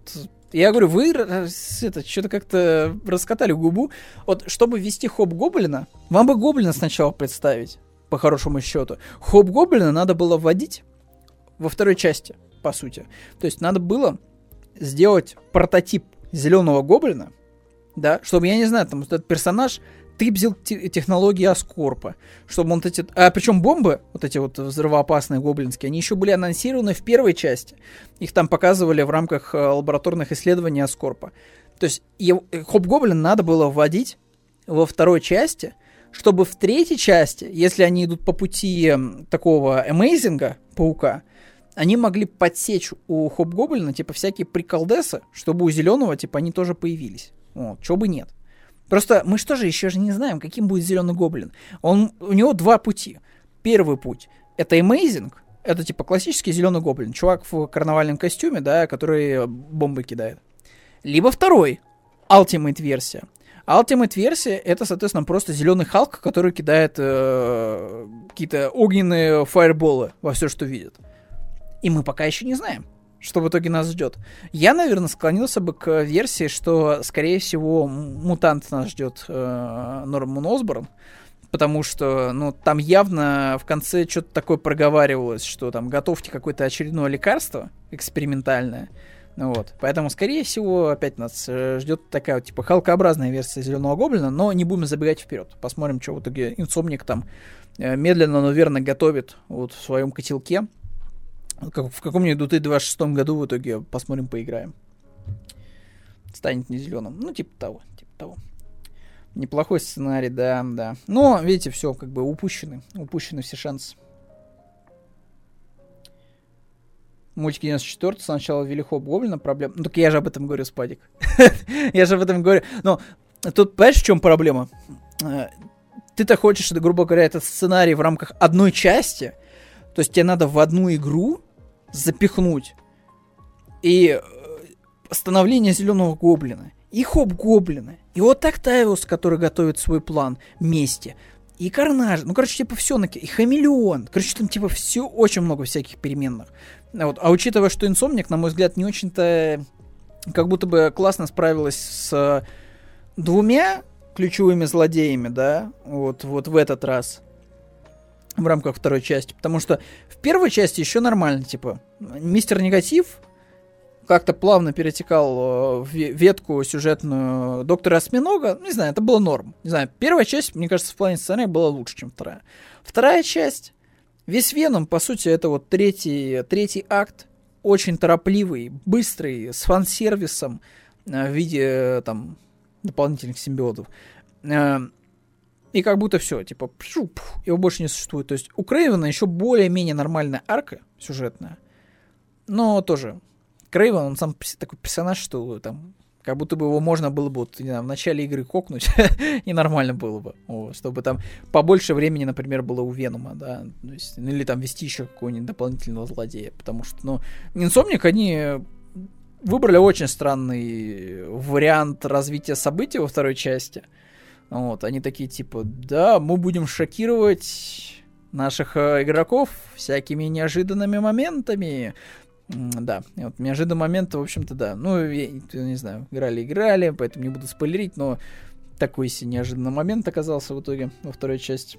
Я говорю, вы это, что-то как-то раскатали губу. Вот, чтобы ввести Хоп-Гоблина, вам бы Гоблина сначала представить, по хорошему счету. Хоп-Гоблина надо было вводить во второй части, по сути. То есть надо было сделать прототип зеленого гоблина, да, чтобы, я не знаю, там, этот персонаж тыбзил технологии Аскорпа, чтобы он эти... А причем бомбы, вот эти вот взрывоопасные гоблинские, они еще были анонсированы в первой части. Их там показывали в рамках э, лабораторных исследований Аскорпа. То есть Хоп-Гоблин надо было вводить во второй части, чтобы в третьей части, если они идут по пути эм, такого эмейзинга, паука, они могли подсечь у Хоп-Гоблина, типа, всякие приколдесы, чтобы у зеленого, типа, они тоже появились. Вот, чего бы нет. Просто мы что же еще же не знаем, каким будет зеленый гоблин. Он, у него два пути. Первый путь это amazing, это типа классический зеленый гоблин, чувак в карнавальном костюме, да, который бомбы кидает. Либо второй, Ultimate версия. Ultimate версия это, соответственно, просто зеленый Халк, который кидает э, какие-то огненные фаерболы во все, что видит. И мы пока еще не знаем, что в итоге нас ждет. Я, наверное, склонился бы к версии, что, скорее всего, мутант нас ждет э, Норман Осборн, потому что, ну, там явно в конце что-то такое проговаривалось, что там готовьте какое-то очередное лекарство экспериментальное, ну вот. Поэтому, скорее всего, опять нас э, ждет такая типа, халкообразная версия Зеленого Гоблина, но не будем забегать вперед. Посмотрим, что в итоге инсомник там э, медленно, но верно готовит вот в своем котелке как, в каком-нибудь 2026 году в итоге посмотрим, поиграем. Станет не зеленым. Ну, типа того, типа того. Неплохой сценарий, да, да. Но, видите, все как бы упущены. Упущены все шансы. Мультик 94 сначала ввели Гоблина, проблема. Ну, так я же об этом говорю, Спадик. я же об этом говорю. Но тут, понимаешь, в чем проблема? Э, ты-то хочешь, грубо говоря, этот сценарий в рамках одной части, то есть тебе надо в одну игру запихнуть. И э, становление зеленого гоблина, и хоп гоблина, и вот Октавиус, который готовит свой план вместе, и Карнаж, ну, короче, типа все, и Хамелеон, короче, там типа все, очень много всяких переменных. Вот. А учитывая, что Инсомник, на мой взгляд, не очень-то как будто бы классно справилась с двумя ключевыми злодеями, да, вот, вот в этот раз, в рамках второй части. Потому что в первой части еще нормально, типа, мистер Негатив как-то плавно перетекал э, в ветку сюжетную доктора Осьминога. Не знаю, это было норм. Не знаю, первая часть, мне кажется, в плане сценария была лучше, чем вторая. Вторая часть, весь Веном, по сути, это вот третий, третий акт, очень торопливый, быстрый, с фан-сервисом э, в виде э, там дополнительных симбиотов. И как будто все, типа, пшу, его больше не существует. То есть у Крейвена еще более-менее нормальная арка сюжетная. Но тоже, Крейвен, он сам такой персонаж, что там, как будто бы его можно было бы, вот, не знаю, в начале игры кокнуть, и нормально было бы. Вот, чтобы там побольше времени, например, было у Венома, да, то есть, ну, или там вести еще какого-нибудь дополнительного злодея. Потому что, ну, Инсомник, они выбрали очень странный вариант развития событий во второй части. Вот, они такие типа, да, мы будем шокировать наших э, игроков всякими неожиданными моментами. Да, вот неожиданный момент, в общем-то, да. Ну, я, не знаю, играли-играли, поэтому не буду спойлерить, но такой себе неожиданный момент оказался в итоге во второй части.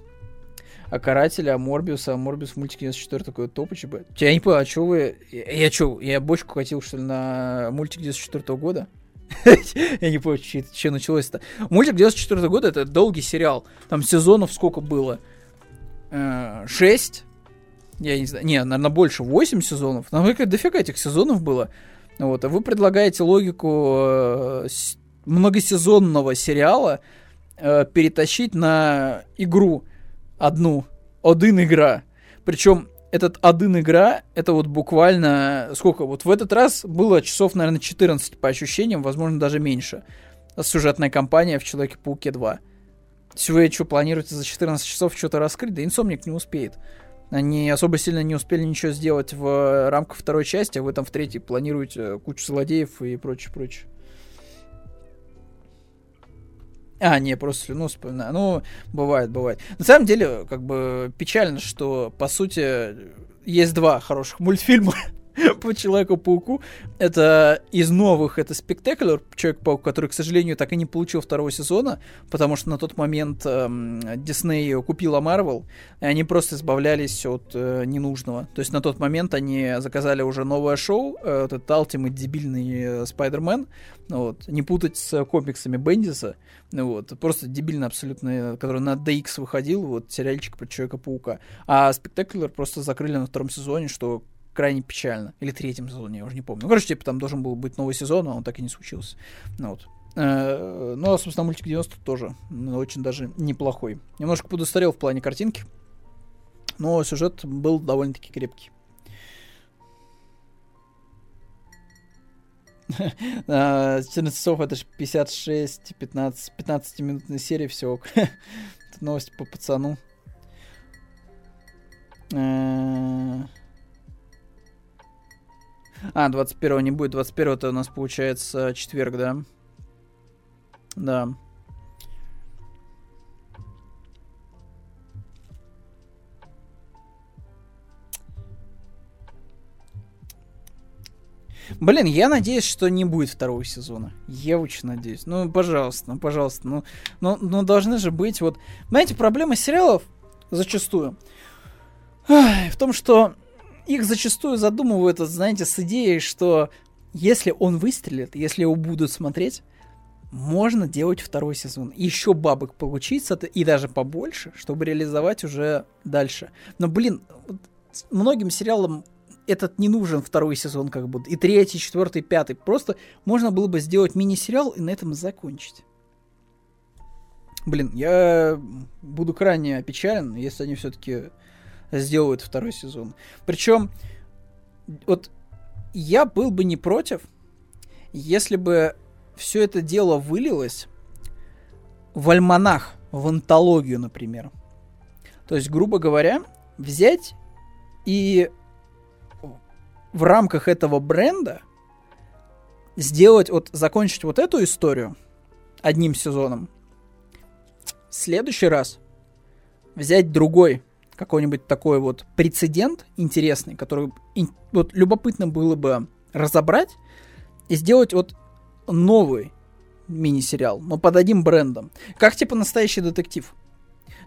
А Карателя, а Морбиуса, а Морбиус в мультике 94 такой топыч. Я не понял, а что вы... Я, я что, я бочку хотел, что ли, на мультик 94 года? Я не помню, что началось-то. Мультик 94 года это долгий сериал. Там сезонов сколько было? Э, шесть? Я не знаю. Не, наверное, больше. Восемь сезонов. Там дофига этих сезонов было. Вот. А вы предлагаете логику э, многосезонного сериала э, перетащить на игру одну. Один игра. Причем этот один игра, это вот буквально, сколько, вот в этот раз было часов, наверное, 14 по ощущениям, возможно, даже меньше. Сюжетная кампания в Человеке-пауке 2. Если вы что, планируете за 14 часов что-то раскрыть, да Инсомник не успеет. Они особо сильно не успели ничего сделать в рамках второй части, а вы там в третьей планируете кучу злодеев и прочее, прочее. А, не, просто слюну вспоминаю. Ну, бывает, бывает. На самом деле, как бы печально, что, по сути, есть два хороших мультфильма по Человеку-пауку. Это из новых, это Спектаклер Человек-паук, который, к сожалению, так и не получил второго сезона, потому что на тот момент эм, Дисней купила Марвел, и они просто избавлялись от э, ненужного. То есть на тот момент они заказали уже новое шоу, э, этот Ultimate дебильный э, Спайдермен, вот, не путать с комиксами Бендиса, вот, просто дебильно абсолютно, который на DX выходил, вот, сериальчик про Человека-паука. А Спектаклер просто закрыли на втором сезоне, что крайне печально. Или третьем сезоне, я уже не помню. Ну, короче, типа, там должен был быть новый сезон, а он так и не случился. Ну, вот. Э, ну, а, собственно, мультик 90 тоже ну, очень даже неплохой. Немножко подустарел в плане картинки, но сюжет был довольно-таки крепкий. 14 а, часов это же 56, 15, 15 минутная серия всего. Новость по пацану. Э, а, 21 не будет. 21 это у нас получается четверг, да? Да. Блин, я надеюсь, что не будет второго сезона. Я очень надеюсь. Ну, пожалуйста, ну, пожалуйста. Ну, ну, ну должны же быть вот... Знаете, проблема сериалов зачастую в том, что их зачастую задумывают, знаете, с идеей, что если он выстрелит, если его будут смотреть, можно делать второй сезон. Еще бабок получить, и даже побольше, чтобы реализовать уже дальше. Но, блин, многим сериалам этот не нужен второй сезон, как будто. И третий, четвертый, пятый. Просто можно было бы сделать мини-сериал и на этом закончить. Блин, я буду крайне опечален, если они все-таки сделают второй сезон. Причем, вот я был бы не против, если бы все это дело вылилось в альманах, в антологию, например. То есть, грубо говоря, взять и в рамках этого бренда сделать, вот, закончить вот эту историю одним сезоном. В следующий раз взять другой какой-нибудь такой вот прецедент интересный, который вот любопытно было бы разобрать и сделать вот новый мини-сериал, но под одним брендом. Как типа настоящий детектив.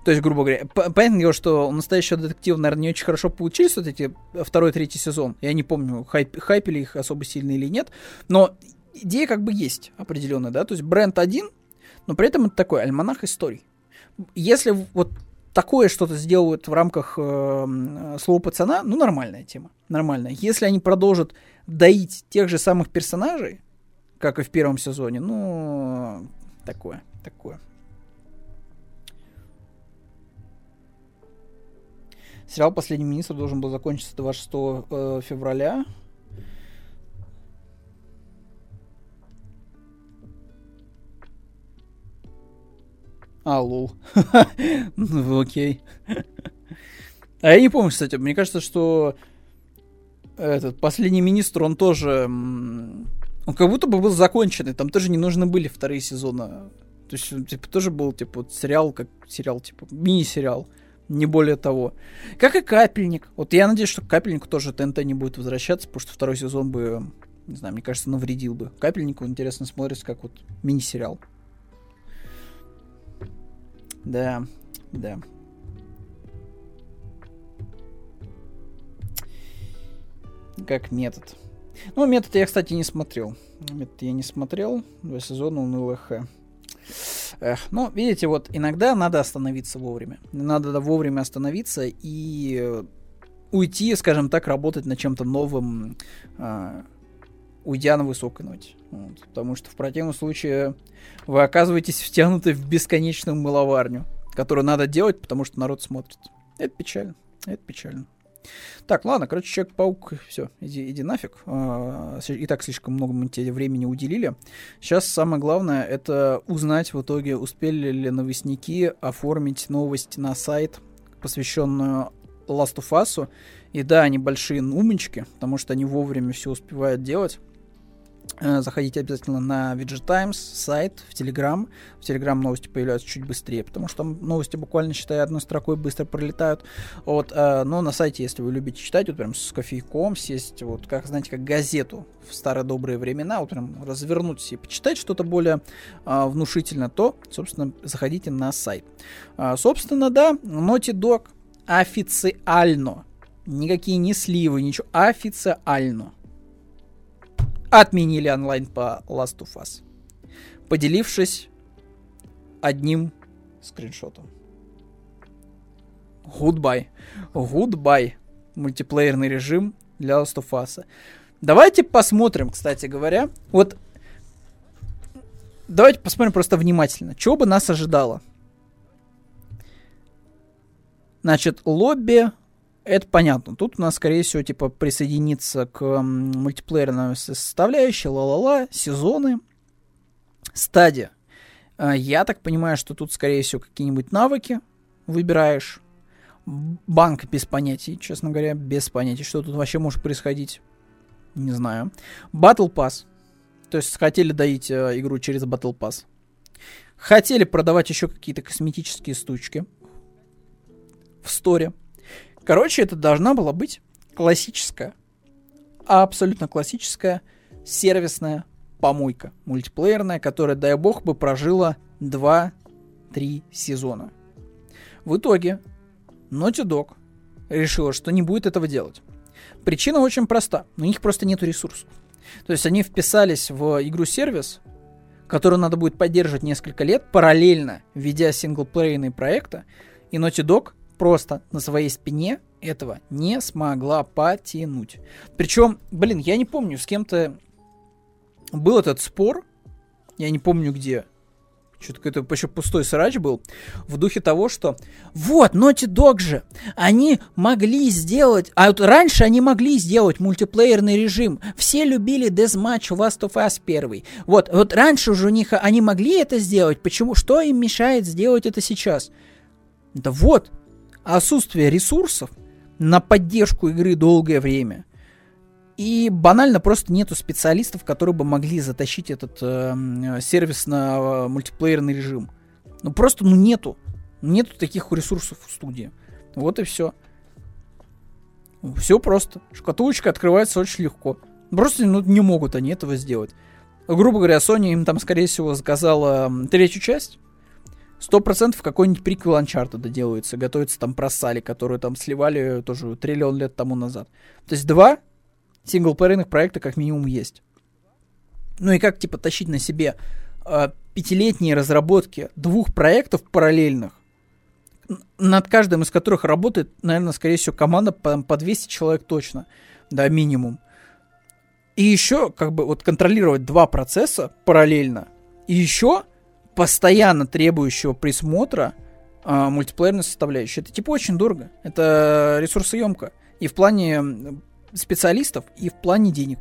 То есть, грубо говоря, понятное дело, что у настоящего детектива, наверное, не очень хорошо получились вот эти второй, третий сезон. Я не помню, хайп, хайпили их особо сильно или нет. Но идея как бы есть определенная, да. То есть бренд один, но при этом это такой альманах историй. Если вот такое что-то сделают в рамках э, слова пацана, ну, нормальная тема. Нормальная. Если они продолжат доить тех же самых персонажей, как и в первом сезоне, ну, такое, такое. Сериал «Последний министр» должен был закончиться 26 э, февраля. А, лол. ну, окей. а я не помню, кстати, мне кажется, что этот последний министр, он тоже... Он как будто бы был законченный, там тоже не нужны были вторые сезоны. То есть, типа, тоже был, типа, вот сериал, как сериал, типа, мини-сериал. Не более того. Как и Капельник. Вот я надеюсь, что Капельнику тоже ТНТ не будет возвращаться, потому что второй сезон бы, не знаю, мне кажется, навредил бы. Капельнику интересно смотрится, как вот мини-сериал. Да, да. Как метод. Ну, метод я, кстати, не смотрел. Метод я не смотрел. Два сезона унылых. Эх, ну, видите, вот иногда надо остановиться вовремя. Надо вовремя остановиться и уйти, скажем так, работать над чем-то новым, э, уйдя на высокой ноте. Вот, потому что в противном случае вы оказываетесь втянуты в бесконечную мыловарню, которую надо делать, потому что народ смотрит. Это печально. Это печально. Так, ладно, короче, Человек-паук, все, иди, иди нафиг. А, и так слишком много мы тебе времени уделили. Сейчас самое главное, это узнать в итоге, успели ли новостники оформить новость на сайт, посвященную Last of Us. И да, они большие умнички, потому что они вовремя все успевают делать. Э, заходите обязательно на Widget Times, сайт, в Telegram. В Telegram новости появляются чуть быстрее, потому что там новости буквально, считая одной строкой, быстро пролетают. Вот, э, но на сайте, если вы любите читать, вот прям с кофейком сесть, вот как, знаете, как газету в старые добрые времена, вот прям развернуть и почитать что-то более э, внушительно, то, собственно, заходите на сайт. Э, собственно, да, Naughty Dog официально, никакие не сливы, ничего, официально отменили онлайн по Last of Us, поделившись одним скриншотом. Goodbye. Goodbye. Мультиплеерный режим для Last of Us. Давайте посмотрим, кстати говоря. Вот давайте посмотрим просто внимательно. Чего бы нас ожидало? Значит, лобби это понятно. Тут у нас, скорее всего, типа присоединиться к мультиплеерной составляющей, ла-ла-ла, сезоны, стадия. А, я так понимаю, что тут, скорее всего, какие-нибудь навыки выбираешь. Банк без понятий, честно говоря, без понятий, что тут вообще может происходить. Не знаю. Battle Pass. То есть хотели доить э, игру через Battle Pass. Хотели продавать еще какие-то косметические штучки в сторе. Короче, это должна была быть классическая, абсолютно классическая сервисная помойка мультиплеерная, которая, дай бог, бы прожила 2-3 сезона. В итоге Naughty Dog решила, что не будет этого делать. Причина очень проста. У них просто нет ресурсов. То есть они вписались в игру-сервис, которую надо будет поддерживать несколько лет, параллельно ведя синглплейные проекты, и Naughty Dog просто на своей спине этого не смогла потянуть. Причем, блин, я не помню, с кем-то был этот спор, я не помню где, что-то какой-то еще пустой срач был, в духе того, что вот, Naughty Dog же, они могли сделать, а вот раньше они могли сделать мультиплеерный режим, все любили Deathmatch Last of Us 1, вот, вот раньше уже у них, они могли это сделать, почему, что им мешает сделать это сейчас? Да вот, отсутствие ресурсов на поддержку игры долгое время. И банально просто нету специалистов, которые бы могли затащить этот э, сервис на э, мультиплеерный режим. Ну просто ну нету. Нету таких ресурсов в студии. Вот и все. Все просто. Шкатулочка открывается очень легко. Просто ну, не могут они этого сделать. Грубо говоря, Sony им там, скорее всего, заказала третью часть. Сто процентов какой-нибудь приквел Uncharted делается, готовится там про Салли, которую там сливали тоже триллион лет тому назад. То есть два синглплеерных проекта как минимум есть. Ну и как, типа, тащить на себе э, пятилетние разработки двух проектов параллельных, над каждым из которых работает, наверное, скорее всего, команда по, по 200 человек точно, да, минимум. И еще, как бы, вот контролировать два процесса параллельно, и еще постоянно требующего присмотра э, мультиплеерной составляющей. Это типа очень дорого. Это ресурсоемко. И в плане специалистов, и в плане денег.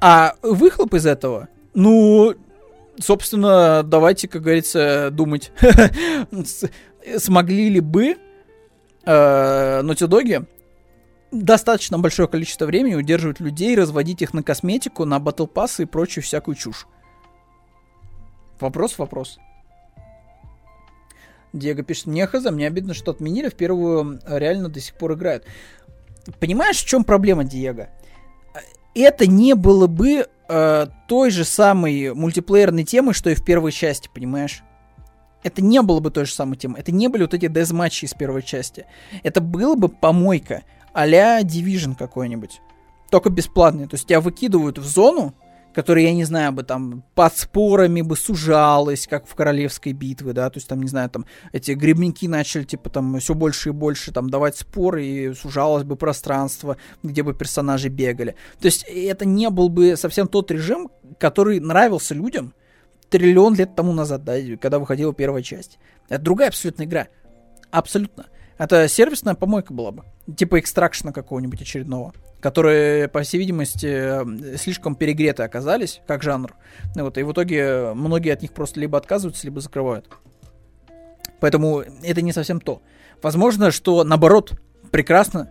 А выхлоп из этого, ну, собственно, давайте, как говорится, думать, смогли ли бы э, достаточно большое количество времени удерживать людей, разводить их на косметику, на батл пассы и прочую всякую чушь. Вопрос, вопрос. Диего пишет, мне хз, мне обидно, что отменили, в первую э, реально до сих пор играют. Понимаешь, в чем проблема, Диего? Это не было бы э, той же самой мультиплеерной темы, что и в первой части, понимаешь? Это не было бы той же самой темы. Это не были вот эти дезматчи из первой части. Это было бы помойка а-ля Division какой-нибудь. Только бесплатный. То есть тебя выкидывают в зону, которая, я не знаю, бы там под спорами бы сужалась, как в королевской битве, да, то есть там, не знаю, там эти гребеньки начали, типа, там все больше и больше там давать споры, и сужалось бы пространство, где бы персонажи бегали. То есть это не был бы совсем тот режим, который нравился людям триллион лет тому назад, да, когда выходила первая часть. Это другая абсолютно игра. Абсолютно. Это сервисная помойка была бы. Типа экстракшена какого-нибудь очередного. Которые, по всей видимости, слишком перегреты оказались, как жанр. И, вот, и в итоге многие от них просто либо отказываются, либо закрывают. Поэтому это не совсем то. Возможно, что наоборот, прекрасно.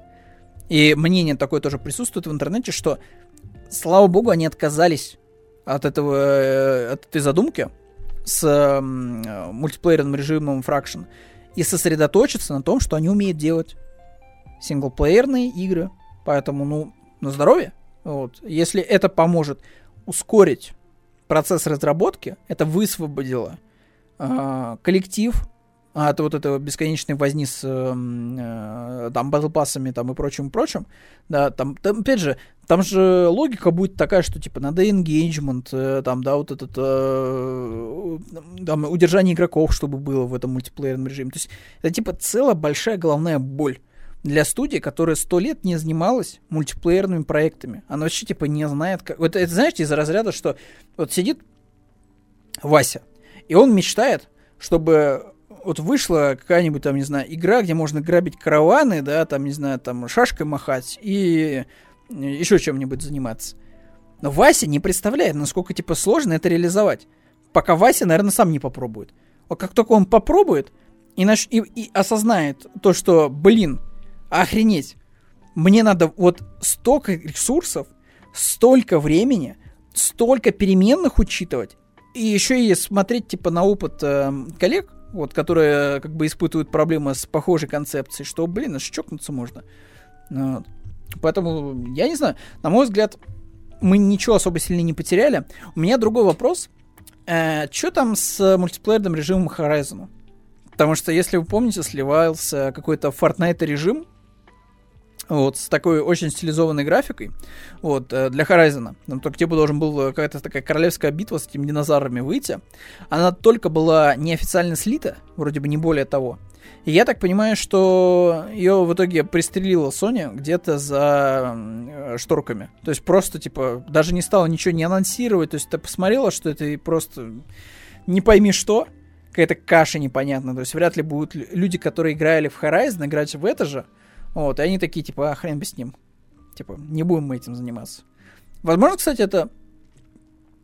И мнение такое тоже присутствует в интернете, что, слава богу, они отказались от, этого, э, от этой задумки с э, мультиплеерным режимом Fraction и сосредоточиться на том, что они умеют делать синглплеерные игры. Поэтому, ну, на здоровье. Вот. Если это поможет ускорить процесс разработки, это высвободило э, коллектив от вот этого бесконечной возни с эм, э, там батл пассами там и прочим прочим, да, там, там опять же, там же логика будет такая, что типа надо engagement, э, там, да, вот этот э, там, удержание игроков, чтобы было в этом мультиплеерном режиме. То есть это типа целая большая головная боль для студии, которая сто лет не занималась мультиплеерными проектами. Она вообще типа не знает, как... Вот это, знаете, из-за разряда, что вот сидит Вася, и он мечтает, чтобы вот вышла какая-нибудь там, не знаю, игра, где можно грабить караваны, да, там, не знаю, там шашкой махать и еще чем-нибудь заниматься. Но Вася не представляет, насколько, типа, сложно это реализовать. Пока Вася, наверное, сам не попробует. Вот как только он попробует и, наш... и, и осознает то, что, блин, охренеть, мне надо вот столько ресурсов, столько времени, столько переменных учитывать, и еще и смотреть, типа, на опыт э, коллег, вот, которые как бы испытывают проблемы с похожей концепцией, что, блин, аж чокнуться можно. Вот. Поэтому, я не знаю, на мой взгляд, мы ничего особо сильно не потеряли. У меня другой вопрос. Э, что там с мультиплеерным режимом Horizon? Потому что, если вы помните, сливался какой-то Fortnite режим, вот, с такой очень стилизованной графикой, вот, э, для Horizon. Там только типа должен был э, какая-то такая королевская битва с этими динозаврами выйти. Она только была неофициально слита, вроде бы не более того. И я так понимаю, что ее в итоге пристрелила Sony где-то за э, шторками. То есть просто, типа, даже не стала ничего не анонсировать. То есть ты посмотрела, что это просто не пойми что, какая-то каша непонятная. То есть вряд ли будут люди, которые играли в Horizon, играть в это же. Вот, и они такие, типа, а хрен бы с ним. Типа, не будем мы этим заниматься. Возможно, кстати, это,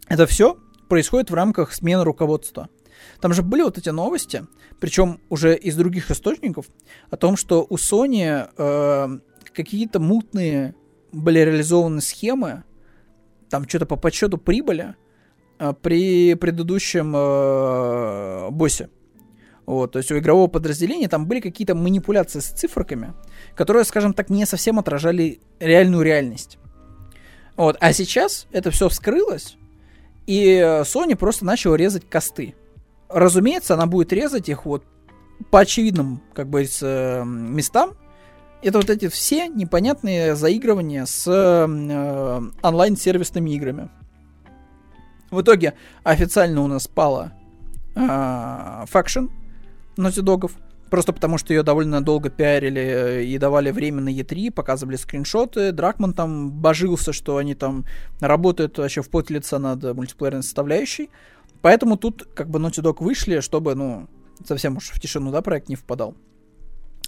это все происходит в рамках смены руководства. Там же были вот эти новости, причем уже из других источников, о том, что у Sony э, какие-то мутные были реализованы схемы, там что-то по подсчету прибыли э, при предыдущем э, боссе. Вот, то есть у игрового подразделения там были какие-то манипуляции с циферками, которые, скажем так, не совсем отражали реальную реальность. Вот, а сейчас это все вскрылось, и Sony просто начала резать косты. Разумеется, она будет резать их вот по очевидным, как бы, с, э, местам. Это вот эти все непонятные заигрывания с э, онлайн-сервисными играми. В итоге официально у нас пала э, Faction, Naughty Dog, просто потому что ее довольно долго пиарили э, и давали время на E3, показывали скриншоты. Дракман там божился, что они там работают вообще в пот лица над мультиплеерной составляющей. Поэтому тут как бы Naughty Dog вышли, чтобы, ну, совсем уж в тишину, да, проект не впадал.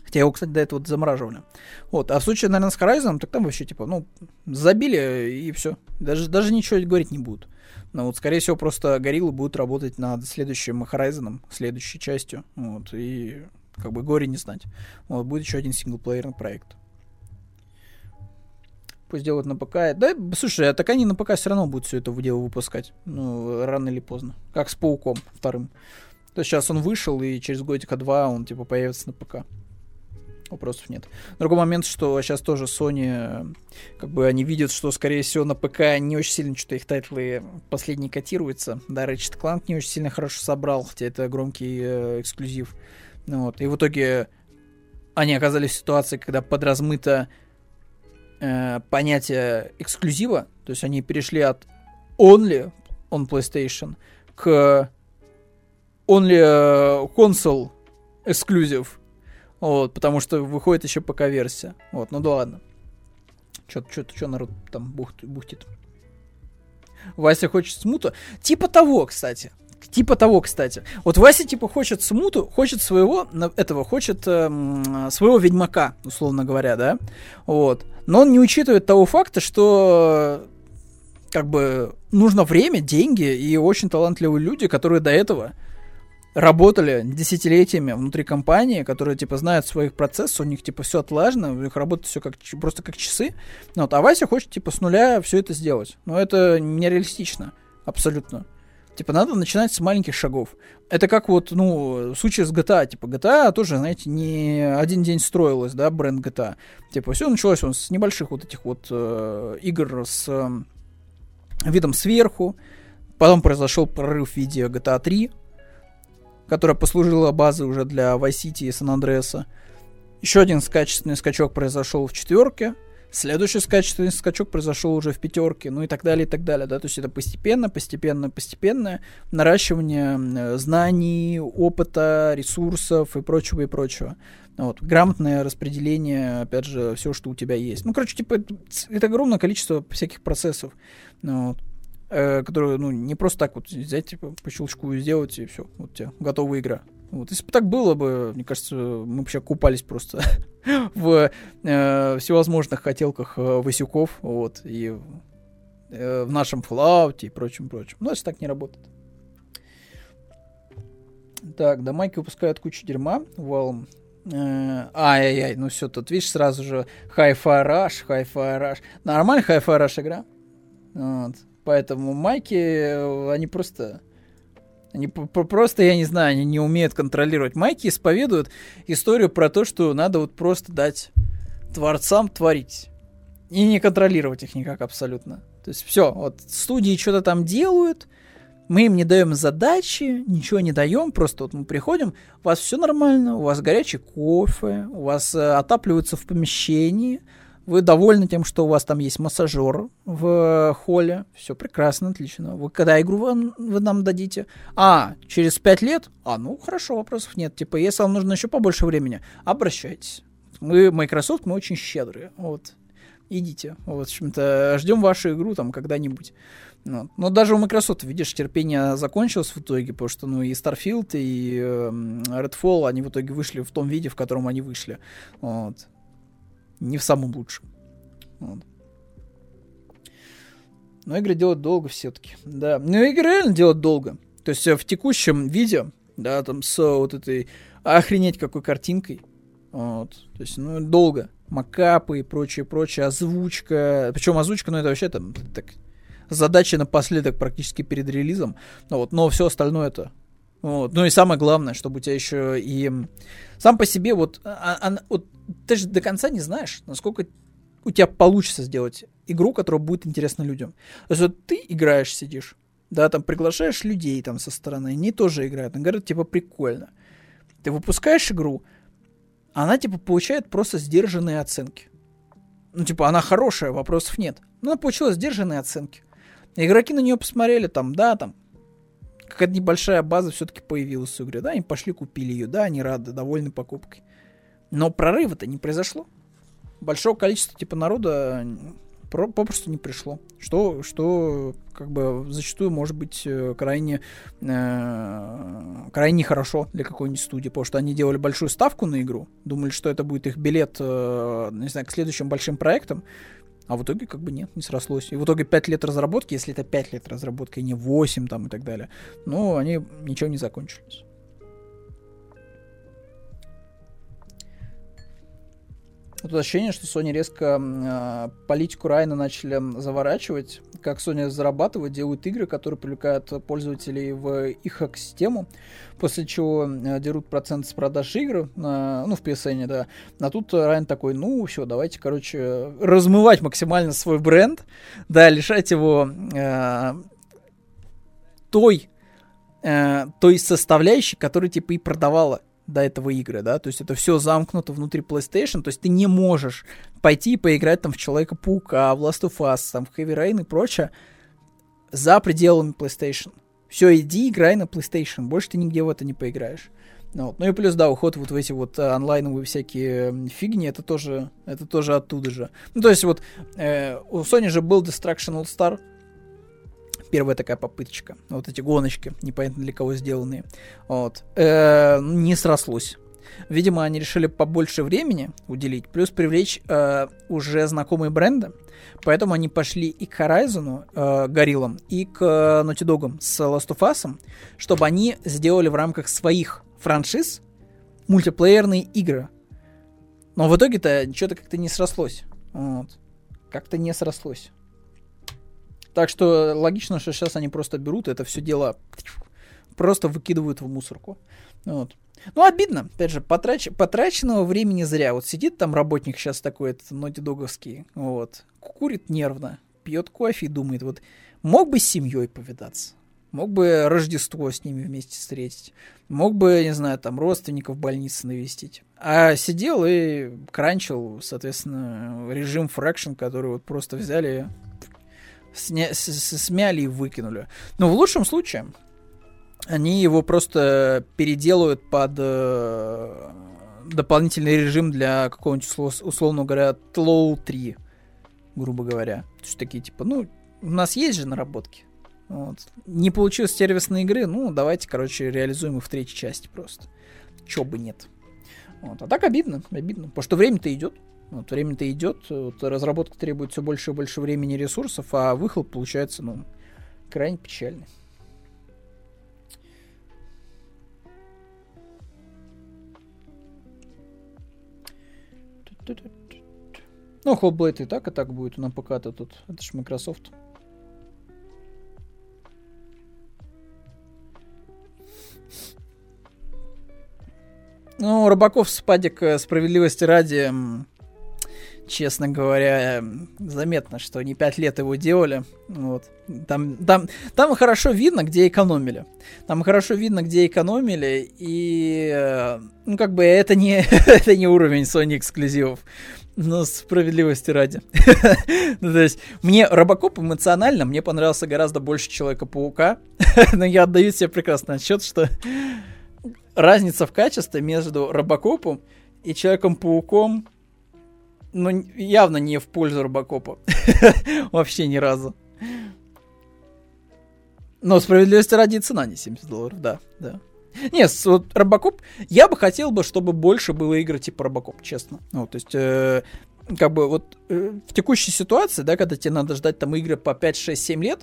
Хотя его, кстати, до этого замораживали. Вот. А в случае, наверное, с Horizon, так там вообще, типа, ну, забили и все. Даже, даже ничего говорить не будут. Но вот, скорее всего, просто гориллы будут работать над следующим Horizon, следующей частью. Вот, и как бы горе не знать. Вот, будет еще один синглплеерный проект. Пусть делают на ПК. Да, слушай, а так они на ПК все равно будут все это дело выпускать. Ну, рано или поздно. Как с Пауком вторым. То есть сейчас он вышел, и через годика два он, типа, появится на ПК вопросов нет. Другой момент, что сейчас тоже Sony, как бы они видят, что, скорее всего, на ПК не очень сильно что-то их тайтлы последние котируются. Да, Ratchet Clank не очень сильно хорошо собрал, хотя это громкий э, эксклюзив. Ну, вот. И в итоге они оказались в ситуации, когда подразмыто э, понятие эксклюзива, то есть они перешли от only on PlayStation к only э, console exclusive вот, потому что выходит еще ПК-версия. Вот, ну да ладно. Что-то, что-то, что народ там бухт, бухтит. Вася хочет смута. Типа того, кстати. Типа того, кстати. Вот Вася, типа, хочет смуту, хочет своего, этого, хочет э, своего ведьмака, условно говоря, да? Вот. Но он не учитывает того факта, что как бы нужно время, деньги и очень талантливые люди, которые до этого работали десятилетиями внутри компании, которые, типа, знают своих процессов, у них, типа, все отлажено, у них работает все как, просто как часы. Вот, а Вася хочет, типа, с нуля все это сделать. Но это нереалистично. Абсолютно. Типа, надо начинать с маленьких шагов. Это как вот, ну, случай с GTA. Типа, GTA тоже, знаете, не один день строилась, да, бренд GTA. Типа, все началось он с небольших вот этих вот э, игр с э, видом сверху. Потом произошел прорыв в виде GTA 3, которая послужила базой уже для Vice City и San Andreas. Еще один качественный скачок произошел в четверке. Следующий качественный скачок произошел уже в пятерке, ну и так далее, и так далее, да, то есть это постепенно, постепенно, постепенное наращивание знаний, опыта, ресурсов и прочего, и прочего. Вот, грамотное распределение, опять же, все, что у тебя есть. Ну, короче, типа, это огромное количество всяких процессов. Ну, вот э, которую, ну, не просто так вот взять, типа, по щелчку сделать, и все, вот у тебя готовая игра. Вот, если бы так было бы, мне кажется, мы сейчас купались просто в э, всевозможных хотелках э, Васюков, вот, и э, в нашем Fallout и прочим. Но это так не работает. Так, да, майки выпускают кучу дерьма, валом. Э, ай-яй-яй, ну все, тут видишь сразу же Hi-Fi Rush, Hi-Fi Rush. Нормальная Hi-Fi игра. Вот. Поэтому майки, э, они просто... Они просто, я не знаю, они не умеют контролировать. Майки исповедуют историю про то, что надо вот просто дать творцам творить. И не контролировать их никак абсолютно. То есть все, вот студии что-то там делают, мы им не даем задачи, ничего не даем, просто вот мы приходим, у вас все нормально, у вас горячий кофе, у вас э, отапливаются в помещении, вы довольны тем, что у вас там есть массажер в холле. Все прекрасно, отлично. Вы когда игру вы, вы нам дадите? А, через пять лет? А, ну хорошо, вопросов нет. Типа, если вам нужно еще побольше времени, обращайтесь. Мы, Microsoft, мы очень щедрые. Вот. Идите. Вот, в общем-то, ждем вашу игру там когда-нибудь. Вот. Но даже у Microsoft, видишь, терпение закончилось в итоге, потому что, ну, и Starfield, и э, Redfall, они в итоге вышли в том виде, в котором они вышли. Вот не в самом лучшем. Вот. Но игры делают долго все-таки. Да. Но игры реально делают долго. То есть э, в текущем виде, да, там с вот этой охренеть какой картинкой. Вот. То есть, ну, долго. Макапы и прочее, прочее, озвучка. Причем озвучка, ну, это вообще там так задача напоследок практически перед релизом. Ну, вот, но все остальное это вот. Ну и самое главное, чтобы у тебя еще и сам по себе вот, а, а, вот ты же до конца не знаешь, насколько у тебя получится сделать игру, которая будет интересна людям. То есть вот ты играешь, сидишь, да, там приглашаешь людей там со стороны, они тоже играют, они говорят, типа, прикольно. Ты выпускаешь игру, она, типа, получает просто сдержанные оценки. Ну, типа, она хорошая, вопросов нет. Но она получила сдержанные оценки. Игроки на нее посмотрели, там, да, там, какая-то небольшая база все-таки появилась в игре, да, они пошли купили ее, да, они рады, довольны покупкой. Но прорыва-то не произошло. Большого количества типа народа про- попросту не пришло. Что, что как бы зачастую может быть э, крайне, э, крайне хорошо для какой-нибудь студии, потому что они делали большую ставку на игру, думали, что это будет их билет, э, не знаю, к следующим большим проектам, а в итоге как бы нет, не срослось. И в итоге 5 лет разработки, если это 5 лет разработки, а не 8 там и так далее, ну, они ничего не закончились. Тут ощущение, что Sony резко э, политику Райна начали заворачивать. Как Sony зарабатывает, делают игры, которые привлекают пользователей в их экосистему, после чего э, дерут процент с продаж игр, э, ну, в PSN, да. А тут Райан такой, ну, все, давайте, короче, размывать максимально свой бренд, да, лишать его э, той, э, той составляющей, которая, типа, и продавала до этого игры, да, то есть это все замкнуто внутри PlayStation, то есть ты не можешь пойти и поиграть там в Человека-паука, в Last of Us, там в Heavy Rain и прочее за пределами PlayStation. Все, иди играй на PlayStation, больше ты нигде в это не поиграешь. Ну, вот. ну и плюс, да, уход вот в эти вот э, онлайновые всякие фигни, это тоже, это тоже оттуда же. Ну, то есть вот э, у Sony же был Destruction All Star, первая такая попыточка. Вот эти гоночки, непонятно для кого сделанные. Вот. Э, не срослось. Видимо, они решили побольше времени уделить, плюс привлечь э, уже знакомые бренды. Поэтому они пошли и к Horizon, э, Гориллам, и к э, Naughty Dog с Last of Us, чтобы они сделали в рамках своих франшиз мультиплеерные игры. Но в итоге-то что-то как-то не срослось. Вот. Как-то не срослось. Так что логично, что сейчас они просто берут это все дело просто выкидывают в мусорку. Вот. Ну, обидно. Опять же, потрач... потраченного времени зря. Вот сидит там работник сейчас такой, этот нотидоговский, вот, курит нервно, пьет кофе и думает, вот, мог бы с семьей повидаться, мог бы Рождество с ними вместе встретить, мог бы, не знаю, там, родственников в больнице навестить. А сидел и кранчил, соответственно, режим Factions, который вот просто взяли, сня... смяли и выкинули. Но в лучшем случае, они его просто переделают под э, дополнительный режим для какого-нибудь, условно говоря, TLOU 3, грубо говоря. То есть такие, типа, ну, у нас есть же наработки. Вот. Не получилось сервисной игры, ну, давайте, короче, реализуем их в третьей части просто. Чё бы нет. Вот. А так обидно, обидно, потому что время-то идет. Вот, время-то идет, вот, разработка требует все больше и больше времени и ресурсов, а выхлоп получается, ну, крайне печальный. Ну, Hellblade и так, и так будет на ПК-то тут. Это ж Microsoft. Ну, Рыбаков спадик э, справедливости ради, честно говоря, заметно, что не пять лет его делали. Вот. Там, там, там хорошо видно, где экономили. Там хорошо видно, где экономили, и э, ну, как бы это не, это не уровень Sony эксклюзивов. Ну, справедливости ради. ну, то есть, мне Робокоп эмоционально, мне понравился гораздо больше Человека-паука, но я отдаю себе прекрасный отчет, что разница в качестве между Робокопом и Человеком-пауком, ну, явно не в пользу Робокопа. Вообще ни разу. Но справедливости ради цена не 70 долларов, да, да. Нет, вот Робокоп, я бы хотел бы, чтобы больше было игр типа Робокоп, честно. Ну, то есть, э, как бы вот э, в текущей ситуации, да, когда тебе надо ждать там игры по 5, 6, 7 лет,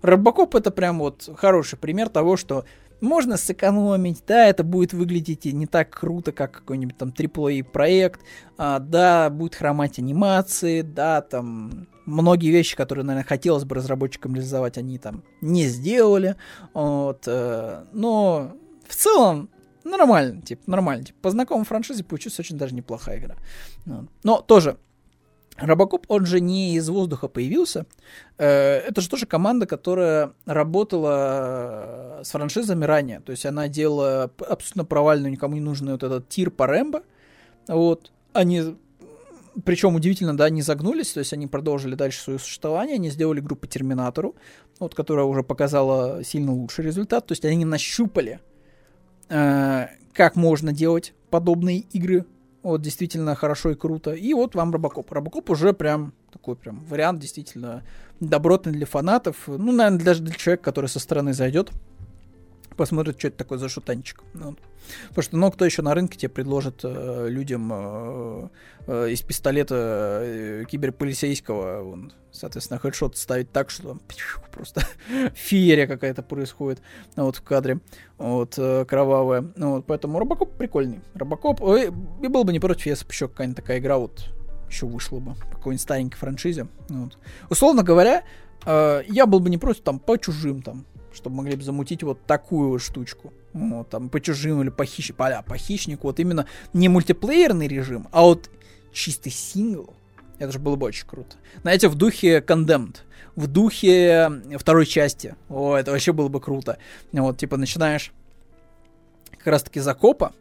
Робокоп это прям вот хороший пример того, что можно сэкономить, да, это будет выглядеть не так круто, как какой-нибудь там AAA проект, а, да, будет хромать анимации, да, там многие вещи, которые, наверное, хотелось бы разработчикам реализовать, они там не сделали, вот, э, но в целом, нормально, типа, нормально. Типа, по знакомой франшизе получилась очень даже неплохая игра. Но тоже, Робокоп, он же не из воздуха появился. Э, это же тоже команда, которая работала э, с франшизами ранее. То есть она делала абсолютно провальную, никому не нужный вот этот тир по Рэмбо. Вот. Они причем удивительно, да, не загнулись, то есть они продолжили дальше свое существование, они сделали группу Терминатору, вот, которая уже показала сильно лучший результат, то есть они нащупали Э, как можно делать подобные игры. Вот, действительно хорошо и круто. И вот вам Робокоп. Робокоп уже прям такой прям вариант действительно добротный для фанатов. Ну, наверное, даже для человека, который со стороны зайдет посмотрит, что это такое за шутанчик. Ну, потому что, ну, кто еще на рынке тебе предложит э, людям э, э, из пистолета э, киберполицейского, он, соответственно, хедшот ставить так, что там просто феерия какая-то происходит вот в кадре, вот, э, кровавая. Ну, вот, поэтому Робокоп прикольный. Робокоп, ой, и был бы не против, если бы еще какая-нибудь такая игра вот еще вышла бы, по какой-нибудь старенькой франшизе. Вот. Условно говоря, э, я был бы не против там по чужим там чтобы могли бы замутить вот такую штучку. Вот, там, по чужим или по, хищ... по, по хищнику. Вот именно не мультиплеерный режим, а вот чистый сингл. Это же было бы очень круто. Знаете, в духе Condemned. В духе второй части. О, это вообще было бы круто. Вот, типа, начинаешь как раз-таки закопа,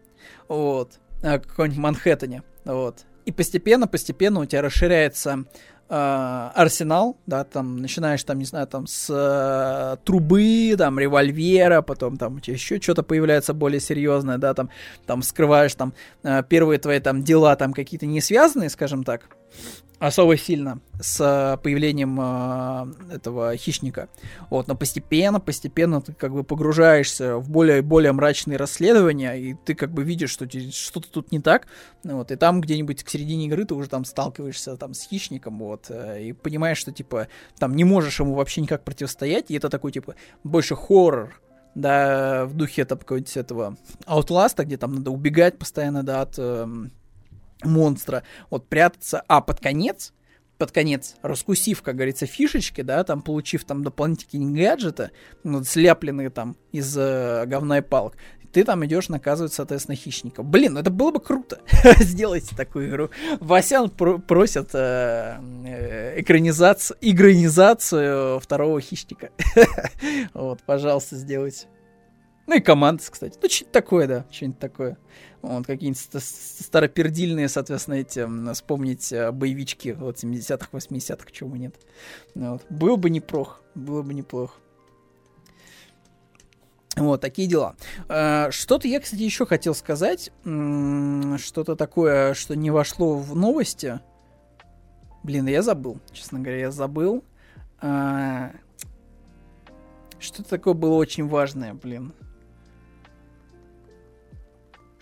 вот, на каком-нибудь Манхэттене, вот. И постепенно-постепенно у тебя расширяется э, арсенал, да, там начинаешь там, не знаю, там с э, трубы, там револьвера, потом там еще что-то появляется более серьезное, да, там, там скрываешь там э, первые твои там дела там какие-то не связанные, скажем так, особо сильно с э, появлением э, этого хищника. Вот, но постепенно, постепенно ты как бы погружаешься в более более мрачные расследования, и ты как бы видишь, что что-то тут не так. Вот, и там где-нибудь к середине игры ты уже там сталкиваешься там с хищником, вот, э, и понимаешь, что типа там не можешь ему вообще никак противостоять, и это такой типа больше хоррор, да, в духе там какого-нибудь этого Outlast, где там надо убегать постоянно, да, от э, монстра, вот прятаться, а под конец, под конец, раскусив, как говорится, фишечки, да, там, получив там дополнительные гаджеты, ну, слепленные там из э, говна и палок, ты там идешь наказывать, соответственно, хищника. Блин, ну это было бы круто. Сделайте такую игру. Васян про- просит э, э, экранизацию, игранизацию второго хищника. вот, пожалуйста, сделайте. Ну и команда, кстати. Ну, что-нибудь такое, да, что-нибудь такое. Вот, какие-нибудь старопердильные, соответственно, эти, вспомнить э, боевички вот 70-х, 80-х, чего нет. Вот. Было бы неплохо, было бы неплохо. Вот, такие дела. Э, что-то я, кстати, еще хотел сказать. Что-то такое, что не вошло в новости. Блин, я забыл, честно говоря, я забыл. Э, что-то такое было очень важное, блин.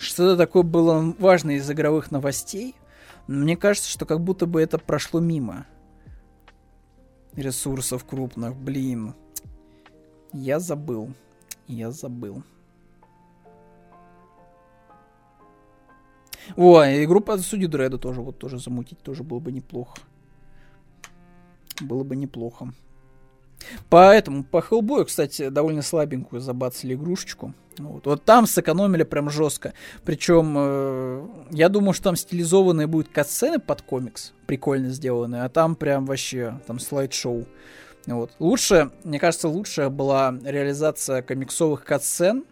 Что-то такое было важное из игровых новостей. Мне кажется, что как будто бы это прошло мимо. Ресурсов крупных, блин. Я забыл. Я забыл. О, игру по судью Дреда тоже вот тоже замутить тоже было бы неплохо. Было бы неплохо. Поэтому по Хеллбою, кстати, довольно слабенькую забацали игрушечку. Вот. вот там сэкономили прям жестко. Причем э, я думаю, что там стилизованные будут катсцены под комикс, прикольно сделанные, а там прям вообще там слайд-шоу. Вот. Лучше, мне кажется, лучше была реализация комиксовых катсцен,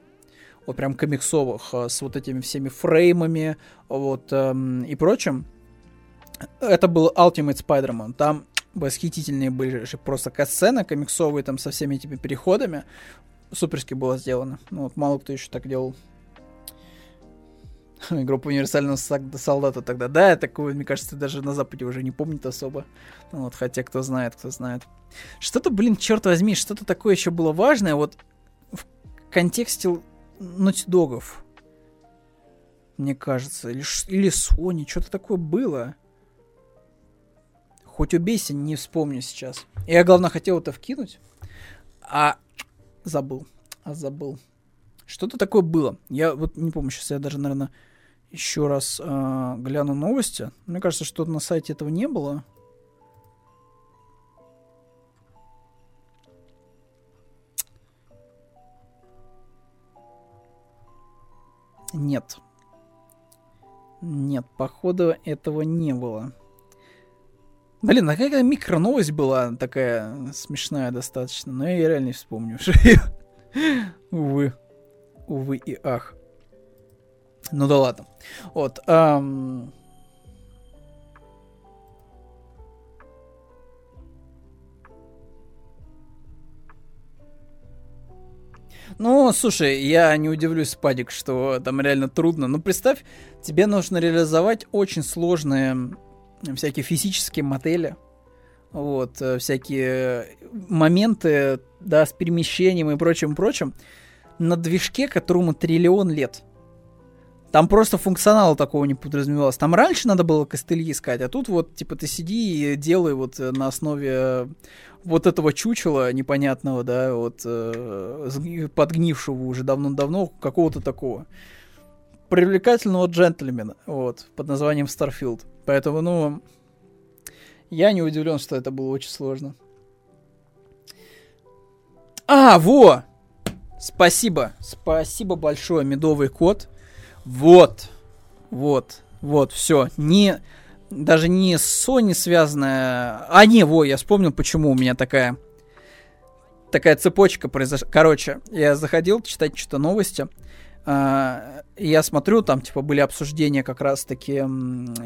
вот прям комиксовых, э, с вот этими всеми фреймами, вот, эм, и прочим. Это был Ultimate Spider-Man. Там восхитительные были просто катсцены комиксовые там со всеми этими переходами. Суперски было сделано. Ну, вот мало кто еще так делал. Группа универсального солдата тогда. Да, такую, мне кажется, даже на Западе уже не помнит особо. Ну, вот, хотя кто знает, кто знает. Что-то, блин, черт возьми, что-то такое еще было важное, вот в контексте нотидогов. Мне кажется. Или, или Sony, что-то такое было. Хоть убейся, не вспомню сейчас. Я, главное, хотел это вкинуть, а забыл. А забыл. Что-то такое было. Я вот не помню, сейчас я даже, наверное, еще раз э, гляну новости. Мне кажется, что на сайте этого не было. Нет. Нет, походу этого не было. Блин, а какая микроновость была такая смешная достаточно, но я реально не вспомню. Увы. Увы и ах. Ну да ладно. Вот. Ам... Ну, слушай, я не удивлюсь, Падик, что там реально трудно. Ну, представь, тебе нужно реализовать очень сложные всякие физические модели, вот, э, всякие моменты, да, с перемещением и прочим-прочим, на движке, которому триллион лет. Там просто функционала такого не подразумевалось. Там раньше надо было костыли искать, а тут вот, типа, ты сиди и делай вот э, на основе э, вот этого чучела непонятного, да, вот подгнившего уже давно-давно, какого-то такого привлекательного джентльмена, вот, под названием Starfield. Поэтому, ну, я не удивлен, что это было очень сложно. А, во! Спасибо. Спасибо большое, медовый кот. Вот. Вот. Вот, все. Не, даже не с Sony связанная. А, не, во, я вспомнил, почему у меня такая такая цепочка произошла. Короче, я заходил читать что-то новости. Uh, я смотрю, там, типа, были обсуждения как раз-таки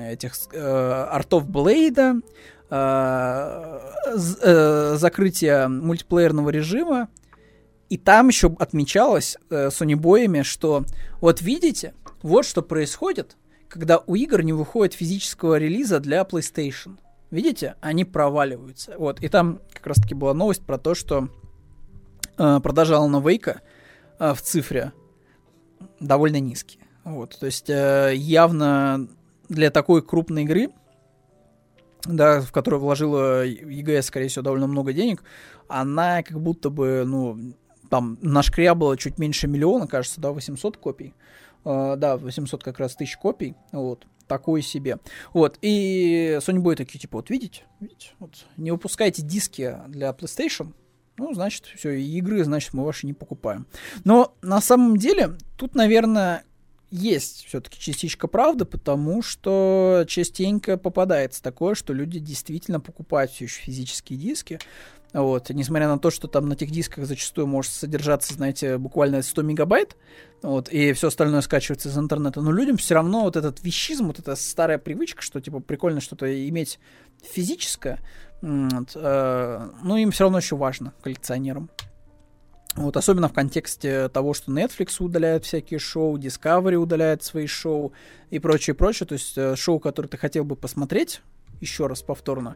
этих uh, артов Блейда, uh, uh, закрытие мультиплеерного режима, и там еще отмечалось uh, Sony боями, что вот видите, вот что происходит, когда у игр не выходит физического релиза для PlayStation. Видите, они проваливаются. Вот, и там как раз-таки была новость про то, что э, Alan Wake э, в цифре довольно низкие. Вот, то есть э, явно для такой крупной игры, да, в которую вложила EGS, скорее всего, довольно много денег, она как будто бы, ну, там нашкрябала чуть меньше миллиона, кажется, да, 800 копий. Uh, да, 800 как раз тысяч копий, вот, такой себе. Вот, и Sony Boy такие, типа, вот видите, видите, вот, не выпускайте диски для PlayStation, ну, значит, все, игры, значит, мы ваши не покупаем. Но на самом деле, тут, наверное, есть все-таки частичка правды, потому что частенько попадается такое, что люди действительно покупают все еще физические диски. Вот, несмотря на то, что там на этих дисках зачастую может содержаться, знаете, буквально 100 мегабайт, вот, и все остальное скачивается из интернета, но людям все равно вот этот вещизм, вот эта старая привычка, что, типа, прикольно что-то иметь физическое, вот, э, ну, им все равно еще важно, коллекционерам. Вот, особенно в контексте того, что Netflix удаляет всякие шоу, Discovery удаляет свои шоу и прочее, прочее. То есть э, шоу, которые ты хотел бы посмотреть, еще раз повторно,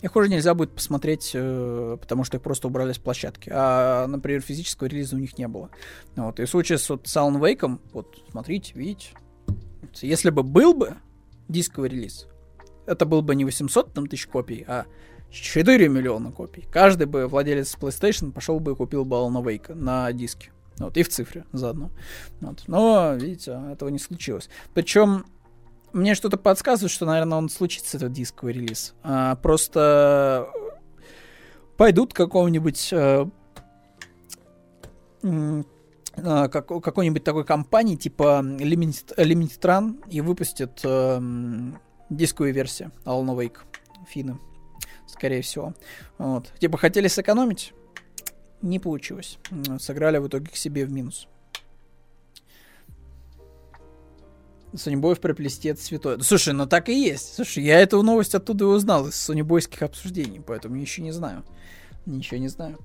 их уже нельзя будет посмотреть, э, потому что их просто убрали с площадки. А, например, физического релиза у них не было. Вот. И в случае с вот, Sound Wake, вот, смотрите, видите. Если бы был бы дисковый релиз, это был бы не 800 там, тысяч копий, а 4 миллиона копий. Каждый бы владелец PlayStation пошел бы и купил бы Alan Wake на диске. Вот, и в цифре заодно. Вот. Но, видите, этого не случилось. Причем мне что-то подсказывает, что, наверное, он случится, этот дисковый релиз. А, просто пойдут к какому-нибудь э, э, как, какой-нибудь такой компании типа Limited, Limited Run и выпустят э, дисковую версию Alan Wake финны, скорее всего. Вот. Типа хотели сэкономить, не получилось. Сыграли в итоге к себе в минус. Сонибоев приплести это святое. Слушай, ну так и есть. Слушай, я эту новость оттуда и узнал из сонибойских обсуждений, поэтому еще не знаю. Ничего не знаю.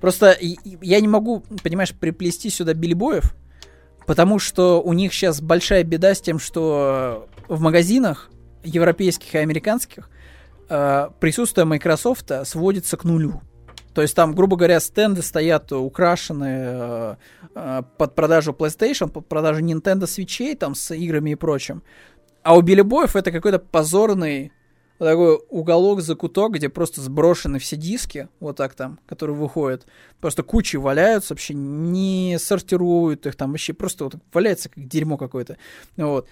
Просто я не могу, понимаешь, приплести сюда билибоев, потому что у них сейчас большая беда с тем, что в магазинах европейских и американских э, присутствие Microsoft сводится к нулю. То есть там, грубо говоря, стенды стоят украшенные э, э, под продажу PlayStation, под продажу Nintendo Switch, там с играми и прочим. А у Билли Боев это какой-то позорный такой уголок, закуток, где просто сброшены все диски, вот так там, которые выходят. Просто кучи валяются, вообще не сортируют их там, вообще просто вот валяется как дерьмо какое-то. Вот.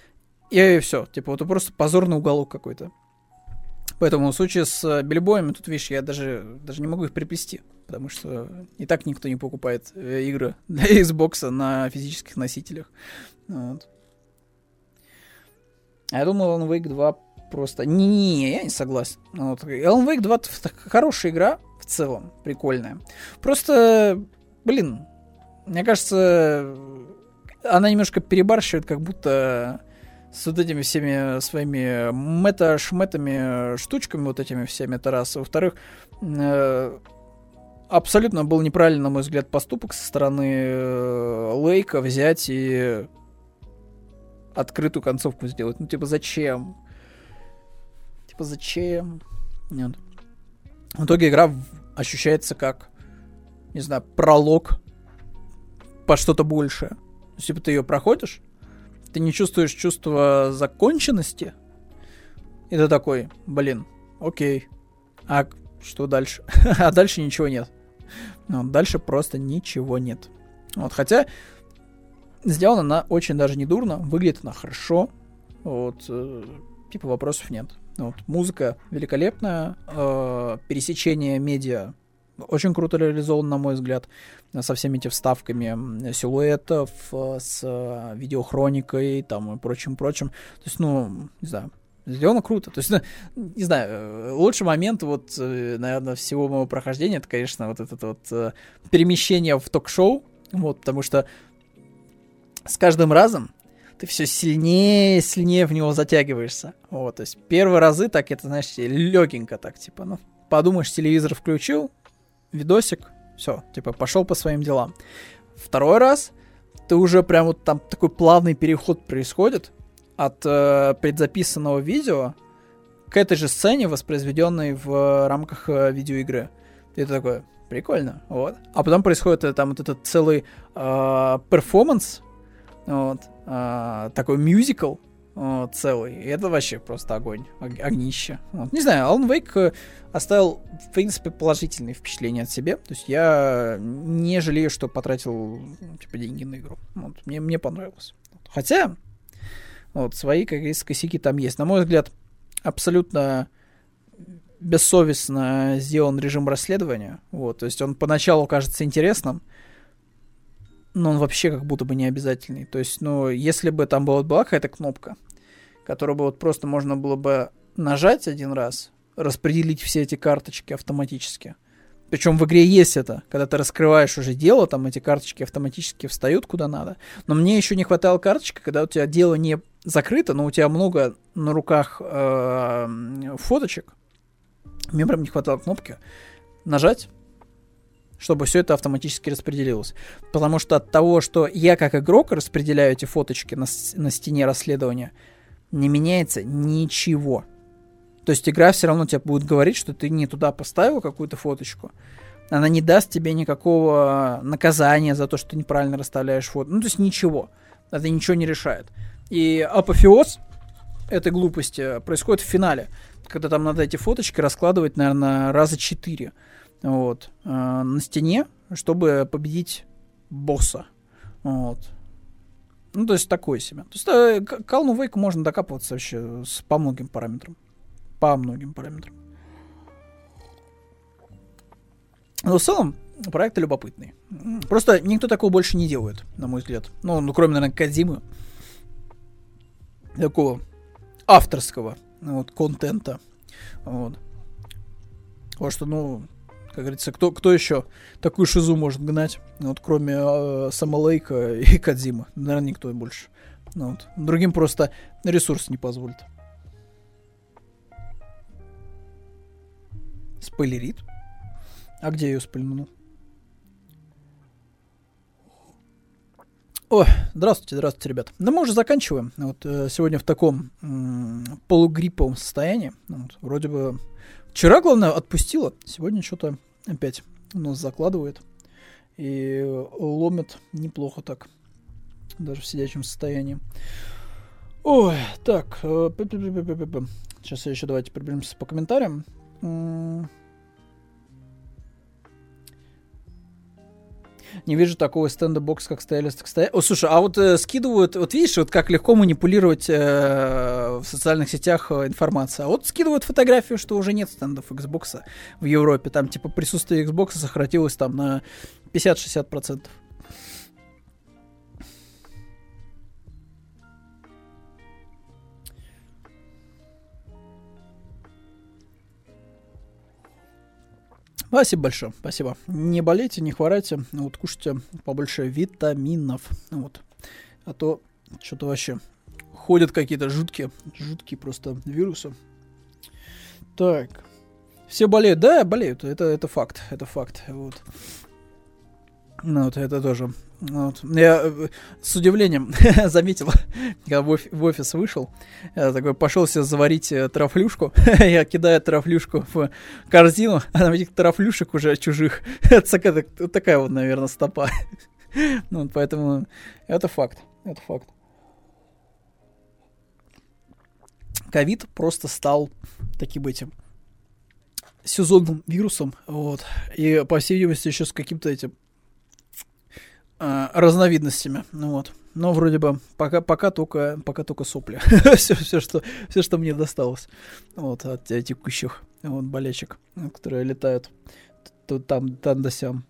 И все, типа вот просто позорный уголок какой-то. Поэтому в случае с э, бильбоями, тут, видишь, я даже, даже не могу их приплести, потому что и так никто не покупает э, игры для Xbox на физических носителях. Вот. А я думал, Alan Wake 2 просто... Не-не-не, я не согласен. Вот. Alan Wake 2 хорошая игра в целом, прикольная. Просто, блин, мне кажется, она немножко перебарщивает, как будто с вот этими всеми своими мета-шметами, штучками вот этими всеми, это раз. Во-вторых, э, абсолютно был неправильный, на мой взгляд, поступок со стороны э, Лейка взять и открытую концовку сделать. Ну, типа, зачем? Типа, зачем? Нет. В итоге игра ощущается как, не знаю, пролог по что-то большее. Типа, ты ее проходишь, ты не чувствуешь чувство законченности, и ты такой, блин, окей, а что дальше? а дальше ничего нет. Ну, дальше просто ничего нет. Вот, хотя сделана она очень даже не дурно, выглядит она хорошо, вот, э, типа вопросов нет. Вот, музыка великолепная, э, пересечение медиа очень круто реализован, на мой взгляд, со всеми этими вставками силуэтов, э, с э, видеохроникой там и прочим-прочим. То есть, ну, не знаю, сделано круто. То есть, не знаю, э, лучший момент, вот, наверное, всего моего прохождения, это, конечно, вот это вот перемещение в ток-шоу, вот, потому что с каждым разом ты все сильнее сильнее в него затягиваешься. Вот, то есть первые разы так это, знаешь, легенько так, типа, ну, подумаешь, телевизор включил, видосик, все, типа, пошел по своим делам. Второй раз ты уже прям вот там такой плавный переход происходит, от э, предзаписанного видео к этой же сцене, воспроизведенной в рамках э, видеоигры. И это такое, прикольно, вот. А потом происходит э, там вот этот целый э, перформанс, вот, э, такой мюзикл, вот, целый. И это вообще просто огонь, ог- огнище. Вот. Не знаю, Alan Wake э, оставил, в принципе, положительные впечатления от себя. То есть я не жалею, что потратил, ну, типа, деньги на игру. Вот. Мне, мне понравилось. Хотя, вот, свои, как говорится, косяки там есть. На мой взгляд, абсолютно бессовестно сделан режим расследования. Вот, то есть он поначалу кажется интересным, но он вообще как будто бы не обязательный. То есть, ну, если бы там была, была какая-то кнопка, которую бы вот просто можно было бы нажать один раз, распределить все эти карточки автоматически. Причем в игре есть это, когда ты раскрываешь уже дело, там эти карточки автоматически встают куда надо. Но мне еще не хватало карточки, когда у тебя дело не закрыто, но у тебя много на руках э, фоточек. Мне прям не хватало кнопки нажать, чтобы все это автоматически распределилось. Потому что от того, что я как игрок распределяю эти фоточки на, на стене расследования, не меняется ничего. То есть игра все равно тебе будет говорить, что ты не туда поставил какую-то фоточку. Она не даст тебе никакого наказания за то, что ты неправильно расставляешь фото. Ну, то есть ничего. Это ничего не решает. И апофеоз этой глупости происходит в финале, когда там надо эти фоточки раскладывать, наверное, раза четыре вот, э, на стене, чтобы победить босса. Вот. Ну, то есть такое себе. То есть э, к Calm Wake можно докапываться вообще с, по многим параметрам. По многим параметрам. Но в целом, проекты любопытные. Просто никто такого больше не делает, на мой взгляд. Ну, ну кроме, наверное, Кадзимы. Такого авторского вот, контента. Вот. Потому что, ну, как говорится, кто, кто еще такую шизу может гнать, вот, кроме э, Самолейка и Кадзима? Наверное, никто больше. Ну, вот. Другим просто ресурс не позволит. Спойлерит? А где ее спойлернул? О, здравствуйте, здравствуйте, ребят. Да мы уже заканчиваем. Вот э, сегодня в таком м- полугрипповом состоянии. Вот, вроде бы вчера, главное, отпустила. Сегодня что-то опять нос закладывает. И ломит неплохо так. Даже в сидячем состоянии. Ой, так. Э, Сейчас еще давайте проберемся по комментариям. Не вижу такого стенда-бокс, как стайлист. Стоя... О, слушай, а вот э, скидывают, вот видишь, вот как легко манипулировать э, в социальных сетях э, информация. А вот скидывают фотографию, что уже нет стендов Xbox в Европе. Там типа присутствие Xbox сократилось там на 50-60%. Спасибо большое, спасибо. Не болейте, не хворайте, вот кушайте побольше витаминов, вот. А то что-то вообще ходят какие-то жуткие, жуткие просто вирусы. Так, все болеют, да, болеют, это, это факт, это факт, вот. Ну, вот это тоже. Вот. Я э, с удивлением заметил, когда в, оф- в офис вышел, я такой пошел себе заварить э, трафлюшку. я кидаю трафлюшку в корзину, а там этих трафлюшек уже чужих. это такая, вот, наверное, стопа. ну, поэтому это факт. Это факт. Ковид просто стал таким этим сезонным вирусом, вот, и, по всей видимости, еще с каким-то этим разновидностями. Ну вот. Но вроде бы пока, пока только, пока только сопли. все, все, что, все, что мне досталось. Вот, от текущих вот, болячек, которые летают то там, там да сям.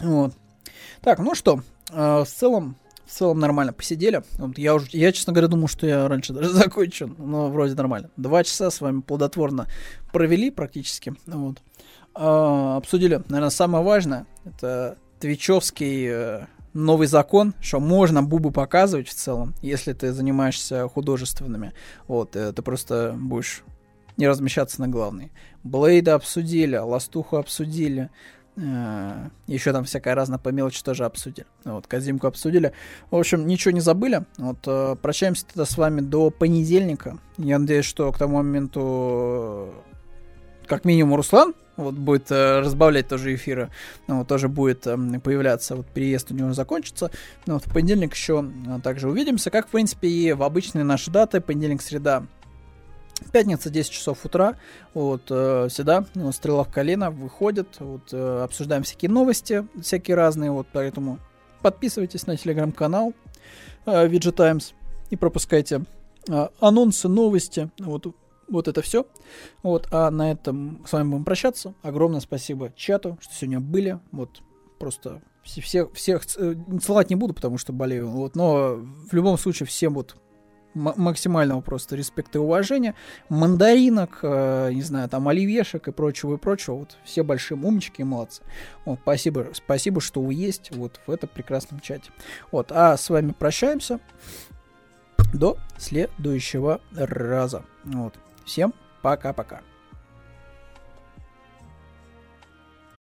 Вот. Так, ну что, э, в целом, в целом нормально посидели. Вот я уже, я, честно говоря, думал, что я раньше даже закончу, но вроде нормально. Два часа с вами плодотворно провели практически. Вот. Э, обсудили, наверное, самое важное. Это твичевский э, новый закон, что можно бубы показывать в целом, если ты занимаешься художественными. Вот, э, ты просто будешь не размещаться на главной. Блейда обсудили, Ластуху обсудили. Э, Еще там всякая разная по мелочи тоже обсудили. Вот, Казимку обсудили. В общем, ничего не забыли. Вот, э, прощаемся тогда с вами до понедельника. Я надеюсь, что к тому моменту э, как минимум Руслан вот будет э, разбавлять тоже эфиры, ну, тоже будет э, появляться, вот переезд у него закончится, ну, вот в понедельник еще э, также увидимся, как в принципе и в обычные наши даты, понедельник, среда, Пятница, 10 часов утра, вот, э, всегда ну, стрела в колено выходит, вот, э, обсуждаем всякие новости, всякие разные, вот, поэтому подписывайтесь на телеграм-канал э, VG Times и пропускайте э, анонсы, новости, вот, вот это все. Вот, а на этом с вами будем прощаться. Огромное спасибо чату, что сегодня были, вот, просто все, всех, всех э, целовать не буду, потому что болею, вот, но в любом случае всем вот максимального просто респекта и уважения. Мандаринок, э, не знаю, там оливьешек и прочего и прочего. Вот все большие умнички и молодцы. Вот, спасибо, спасибо, что вы есть вот в этом прекрасном чате. Вот, а с вами прощаемся до следующего раза. Вот. Всем пока-пока.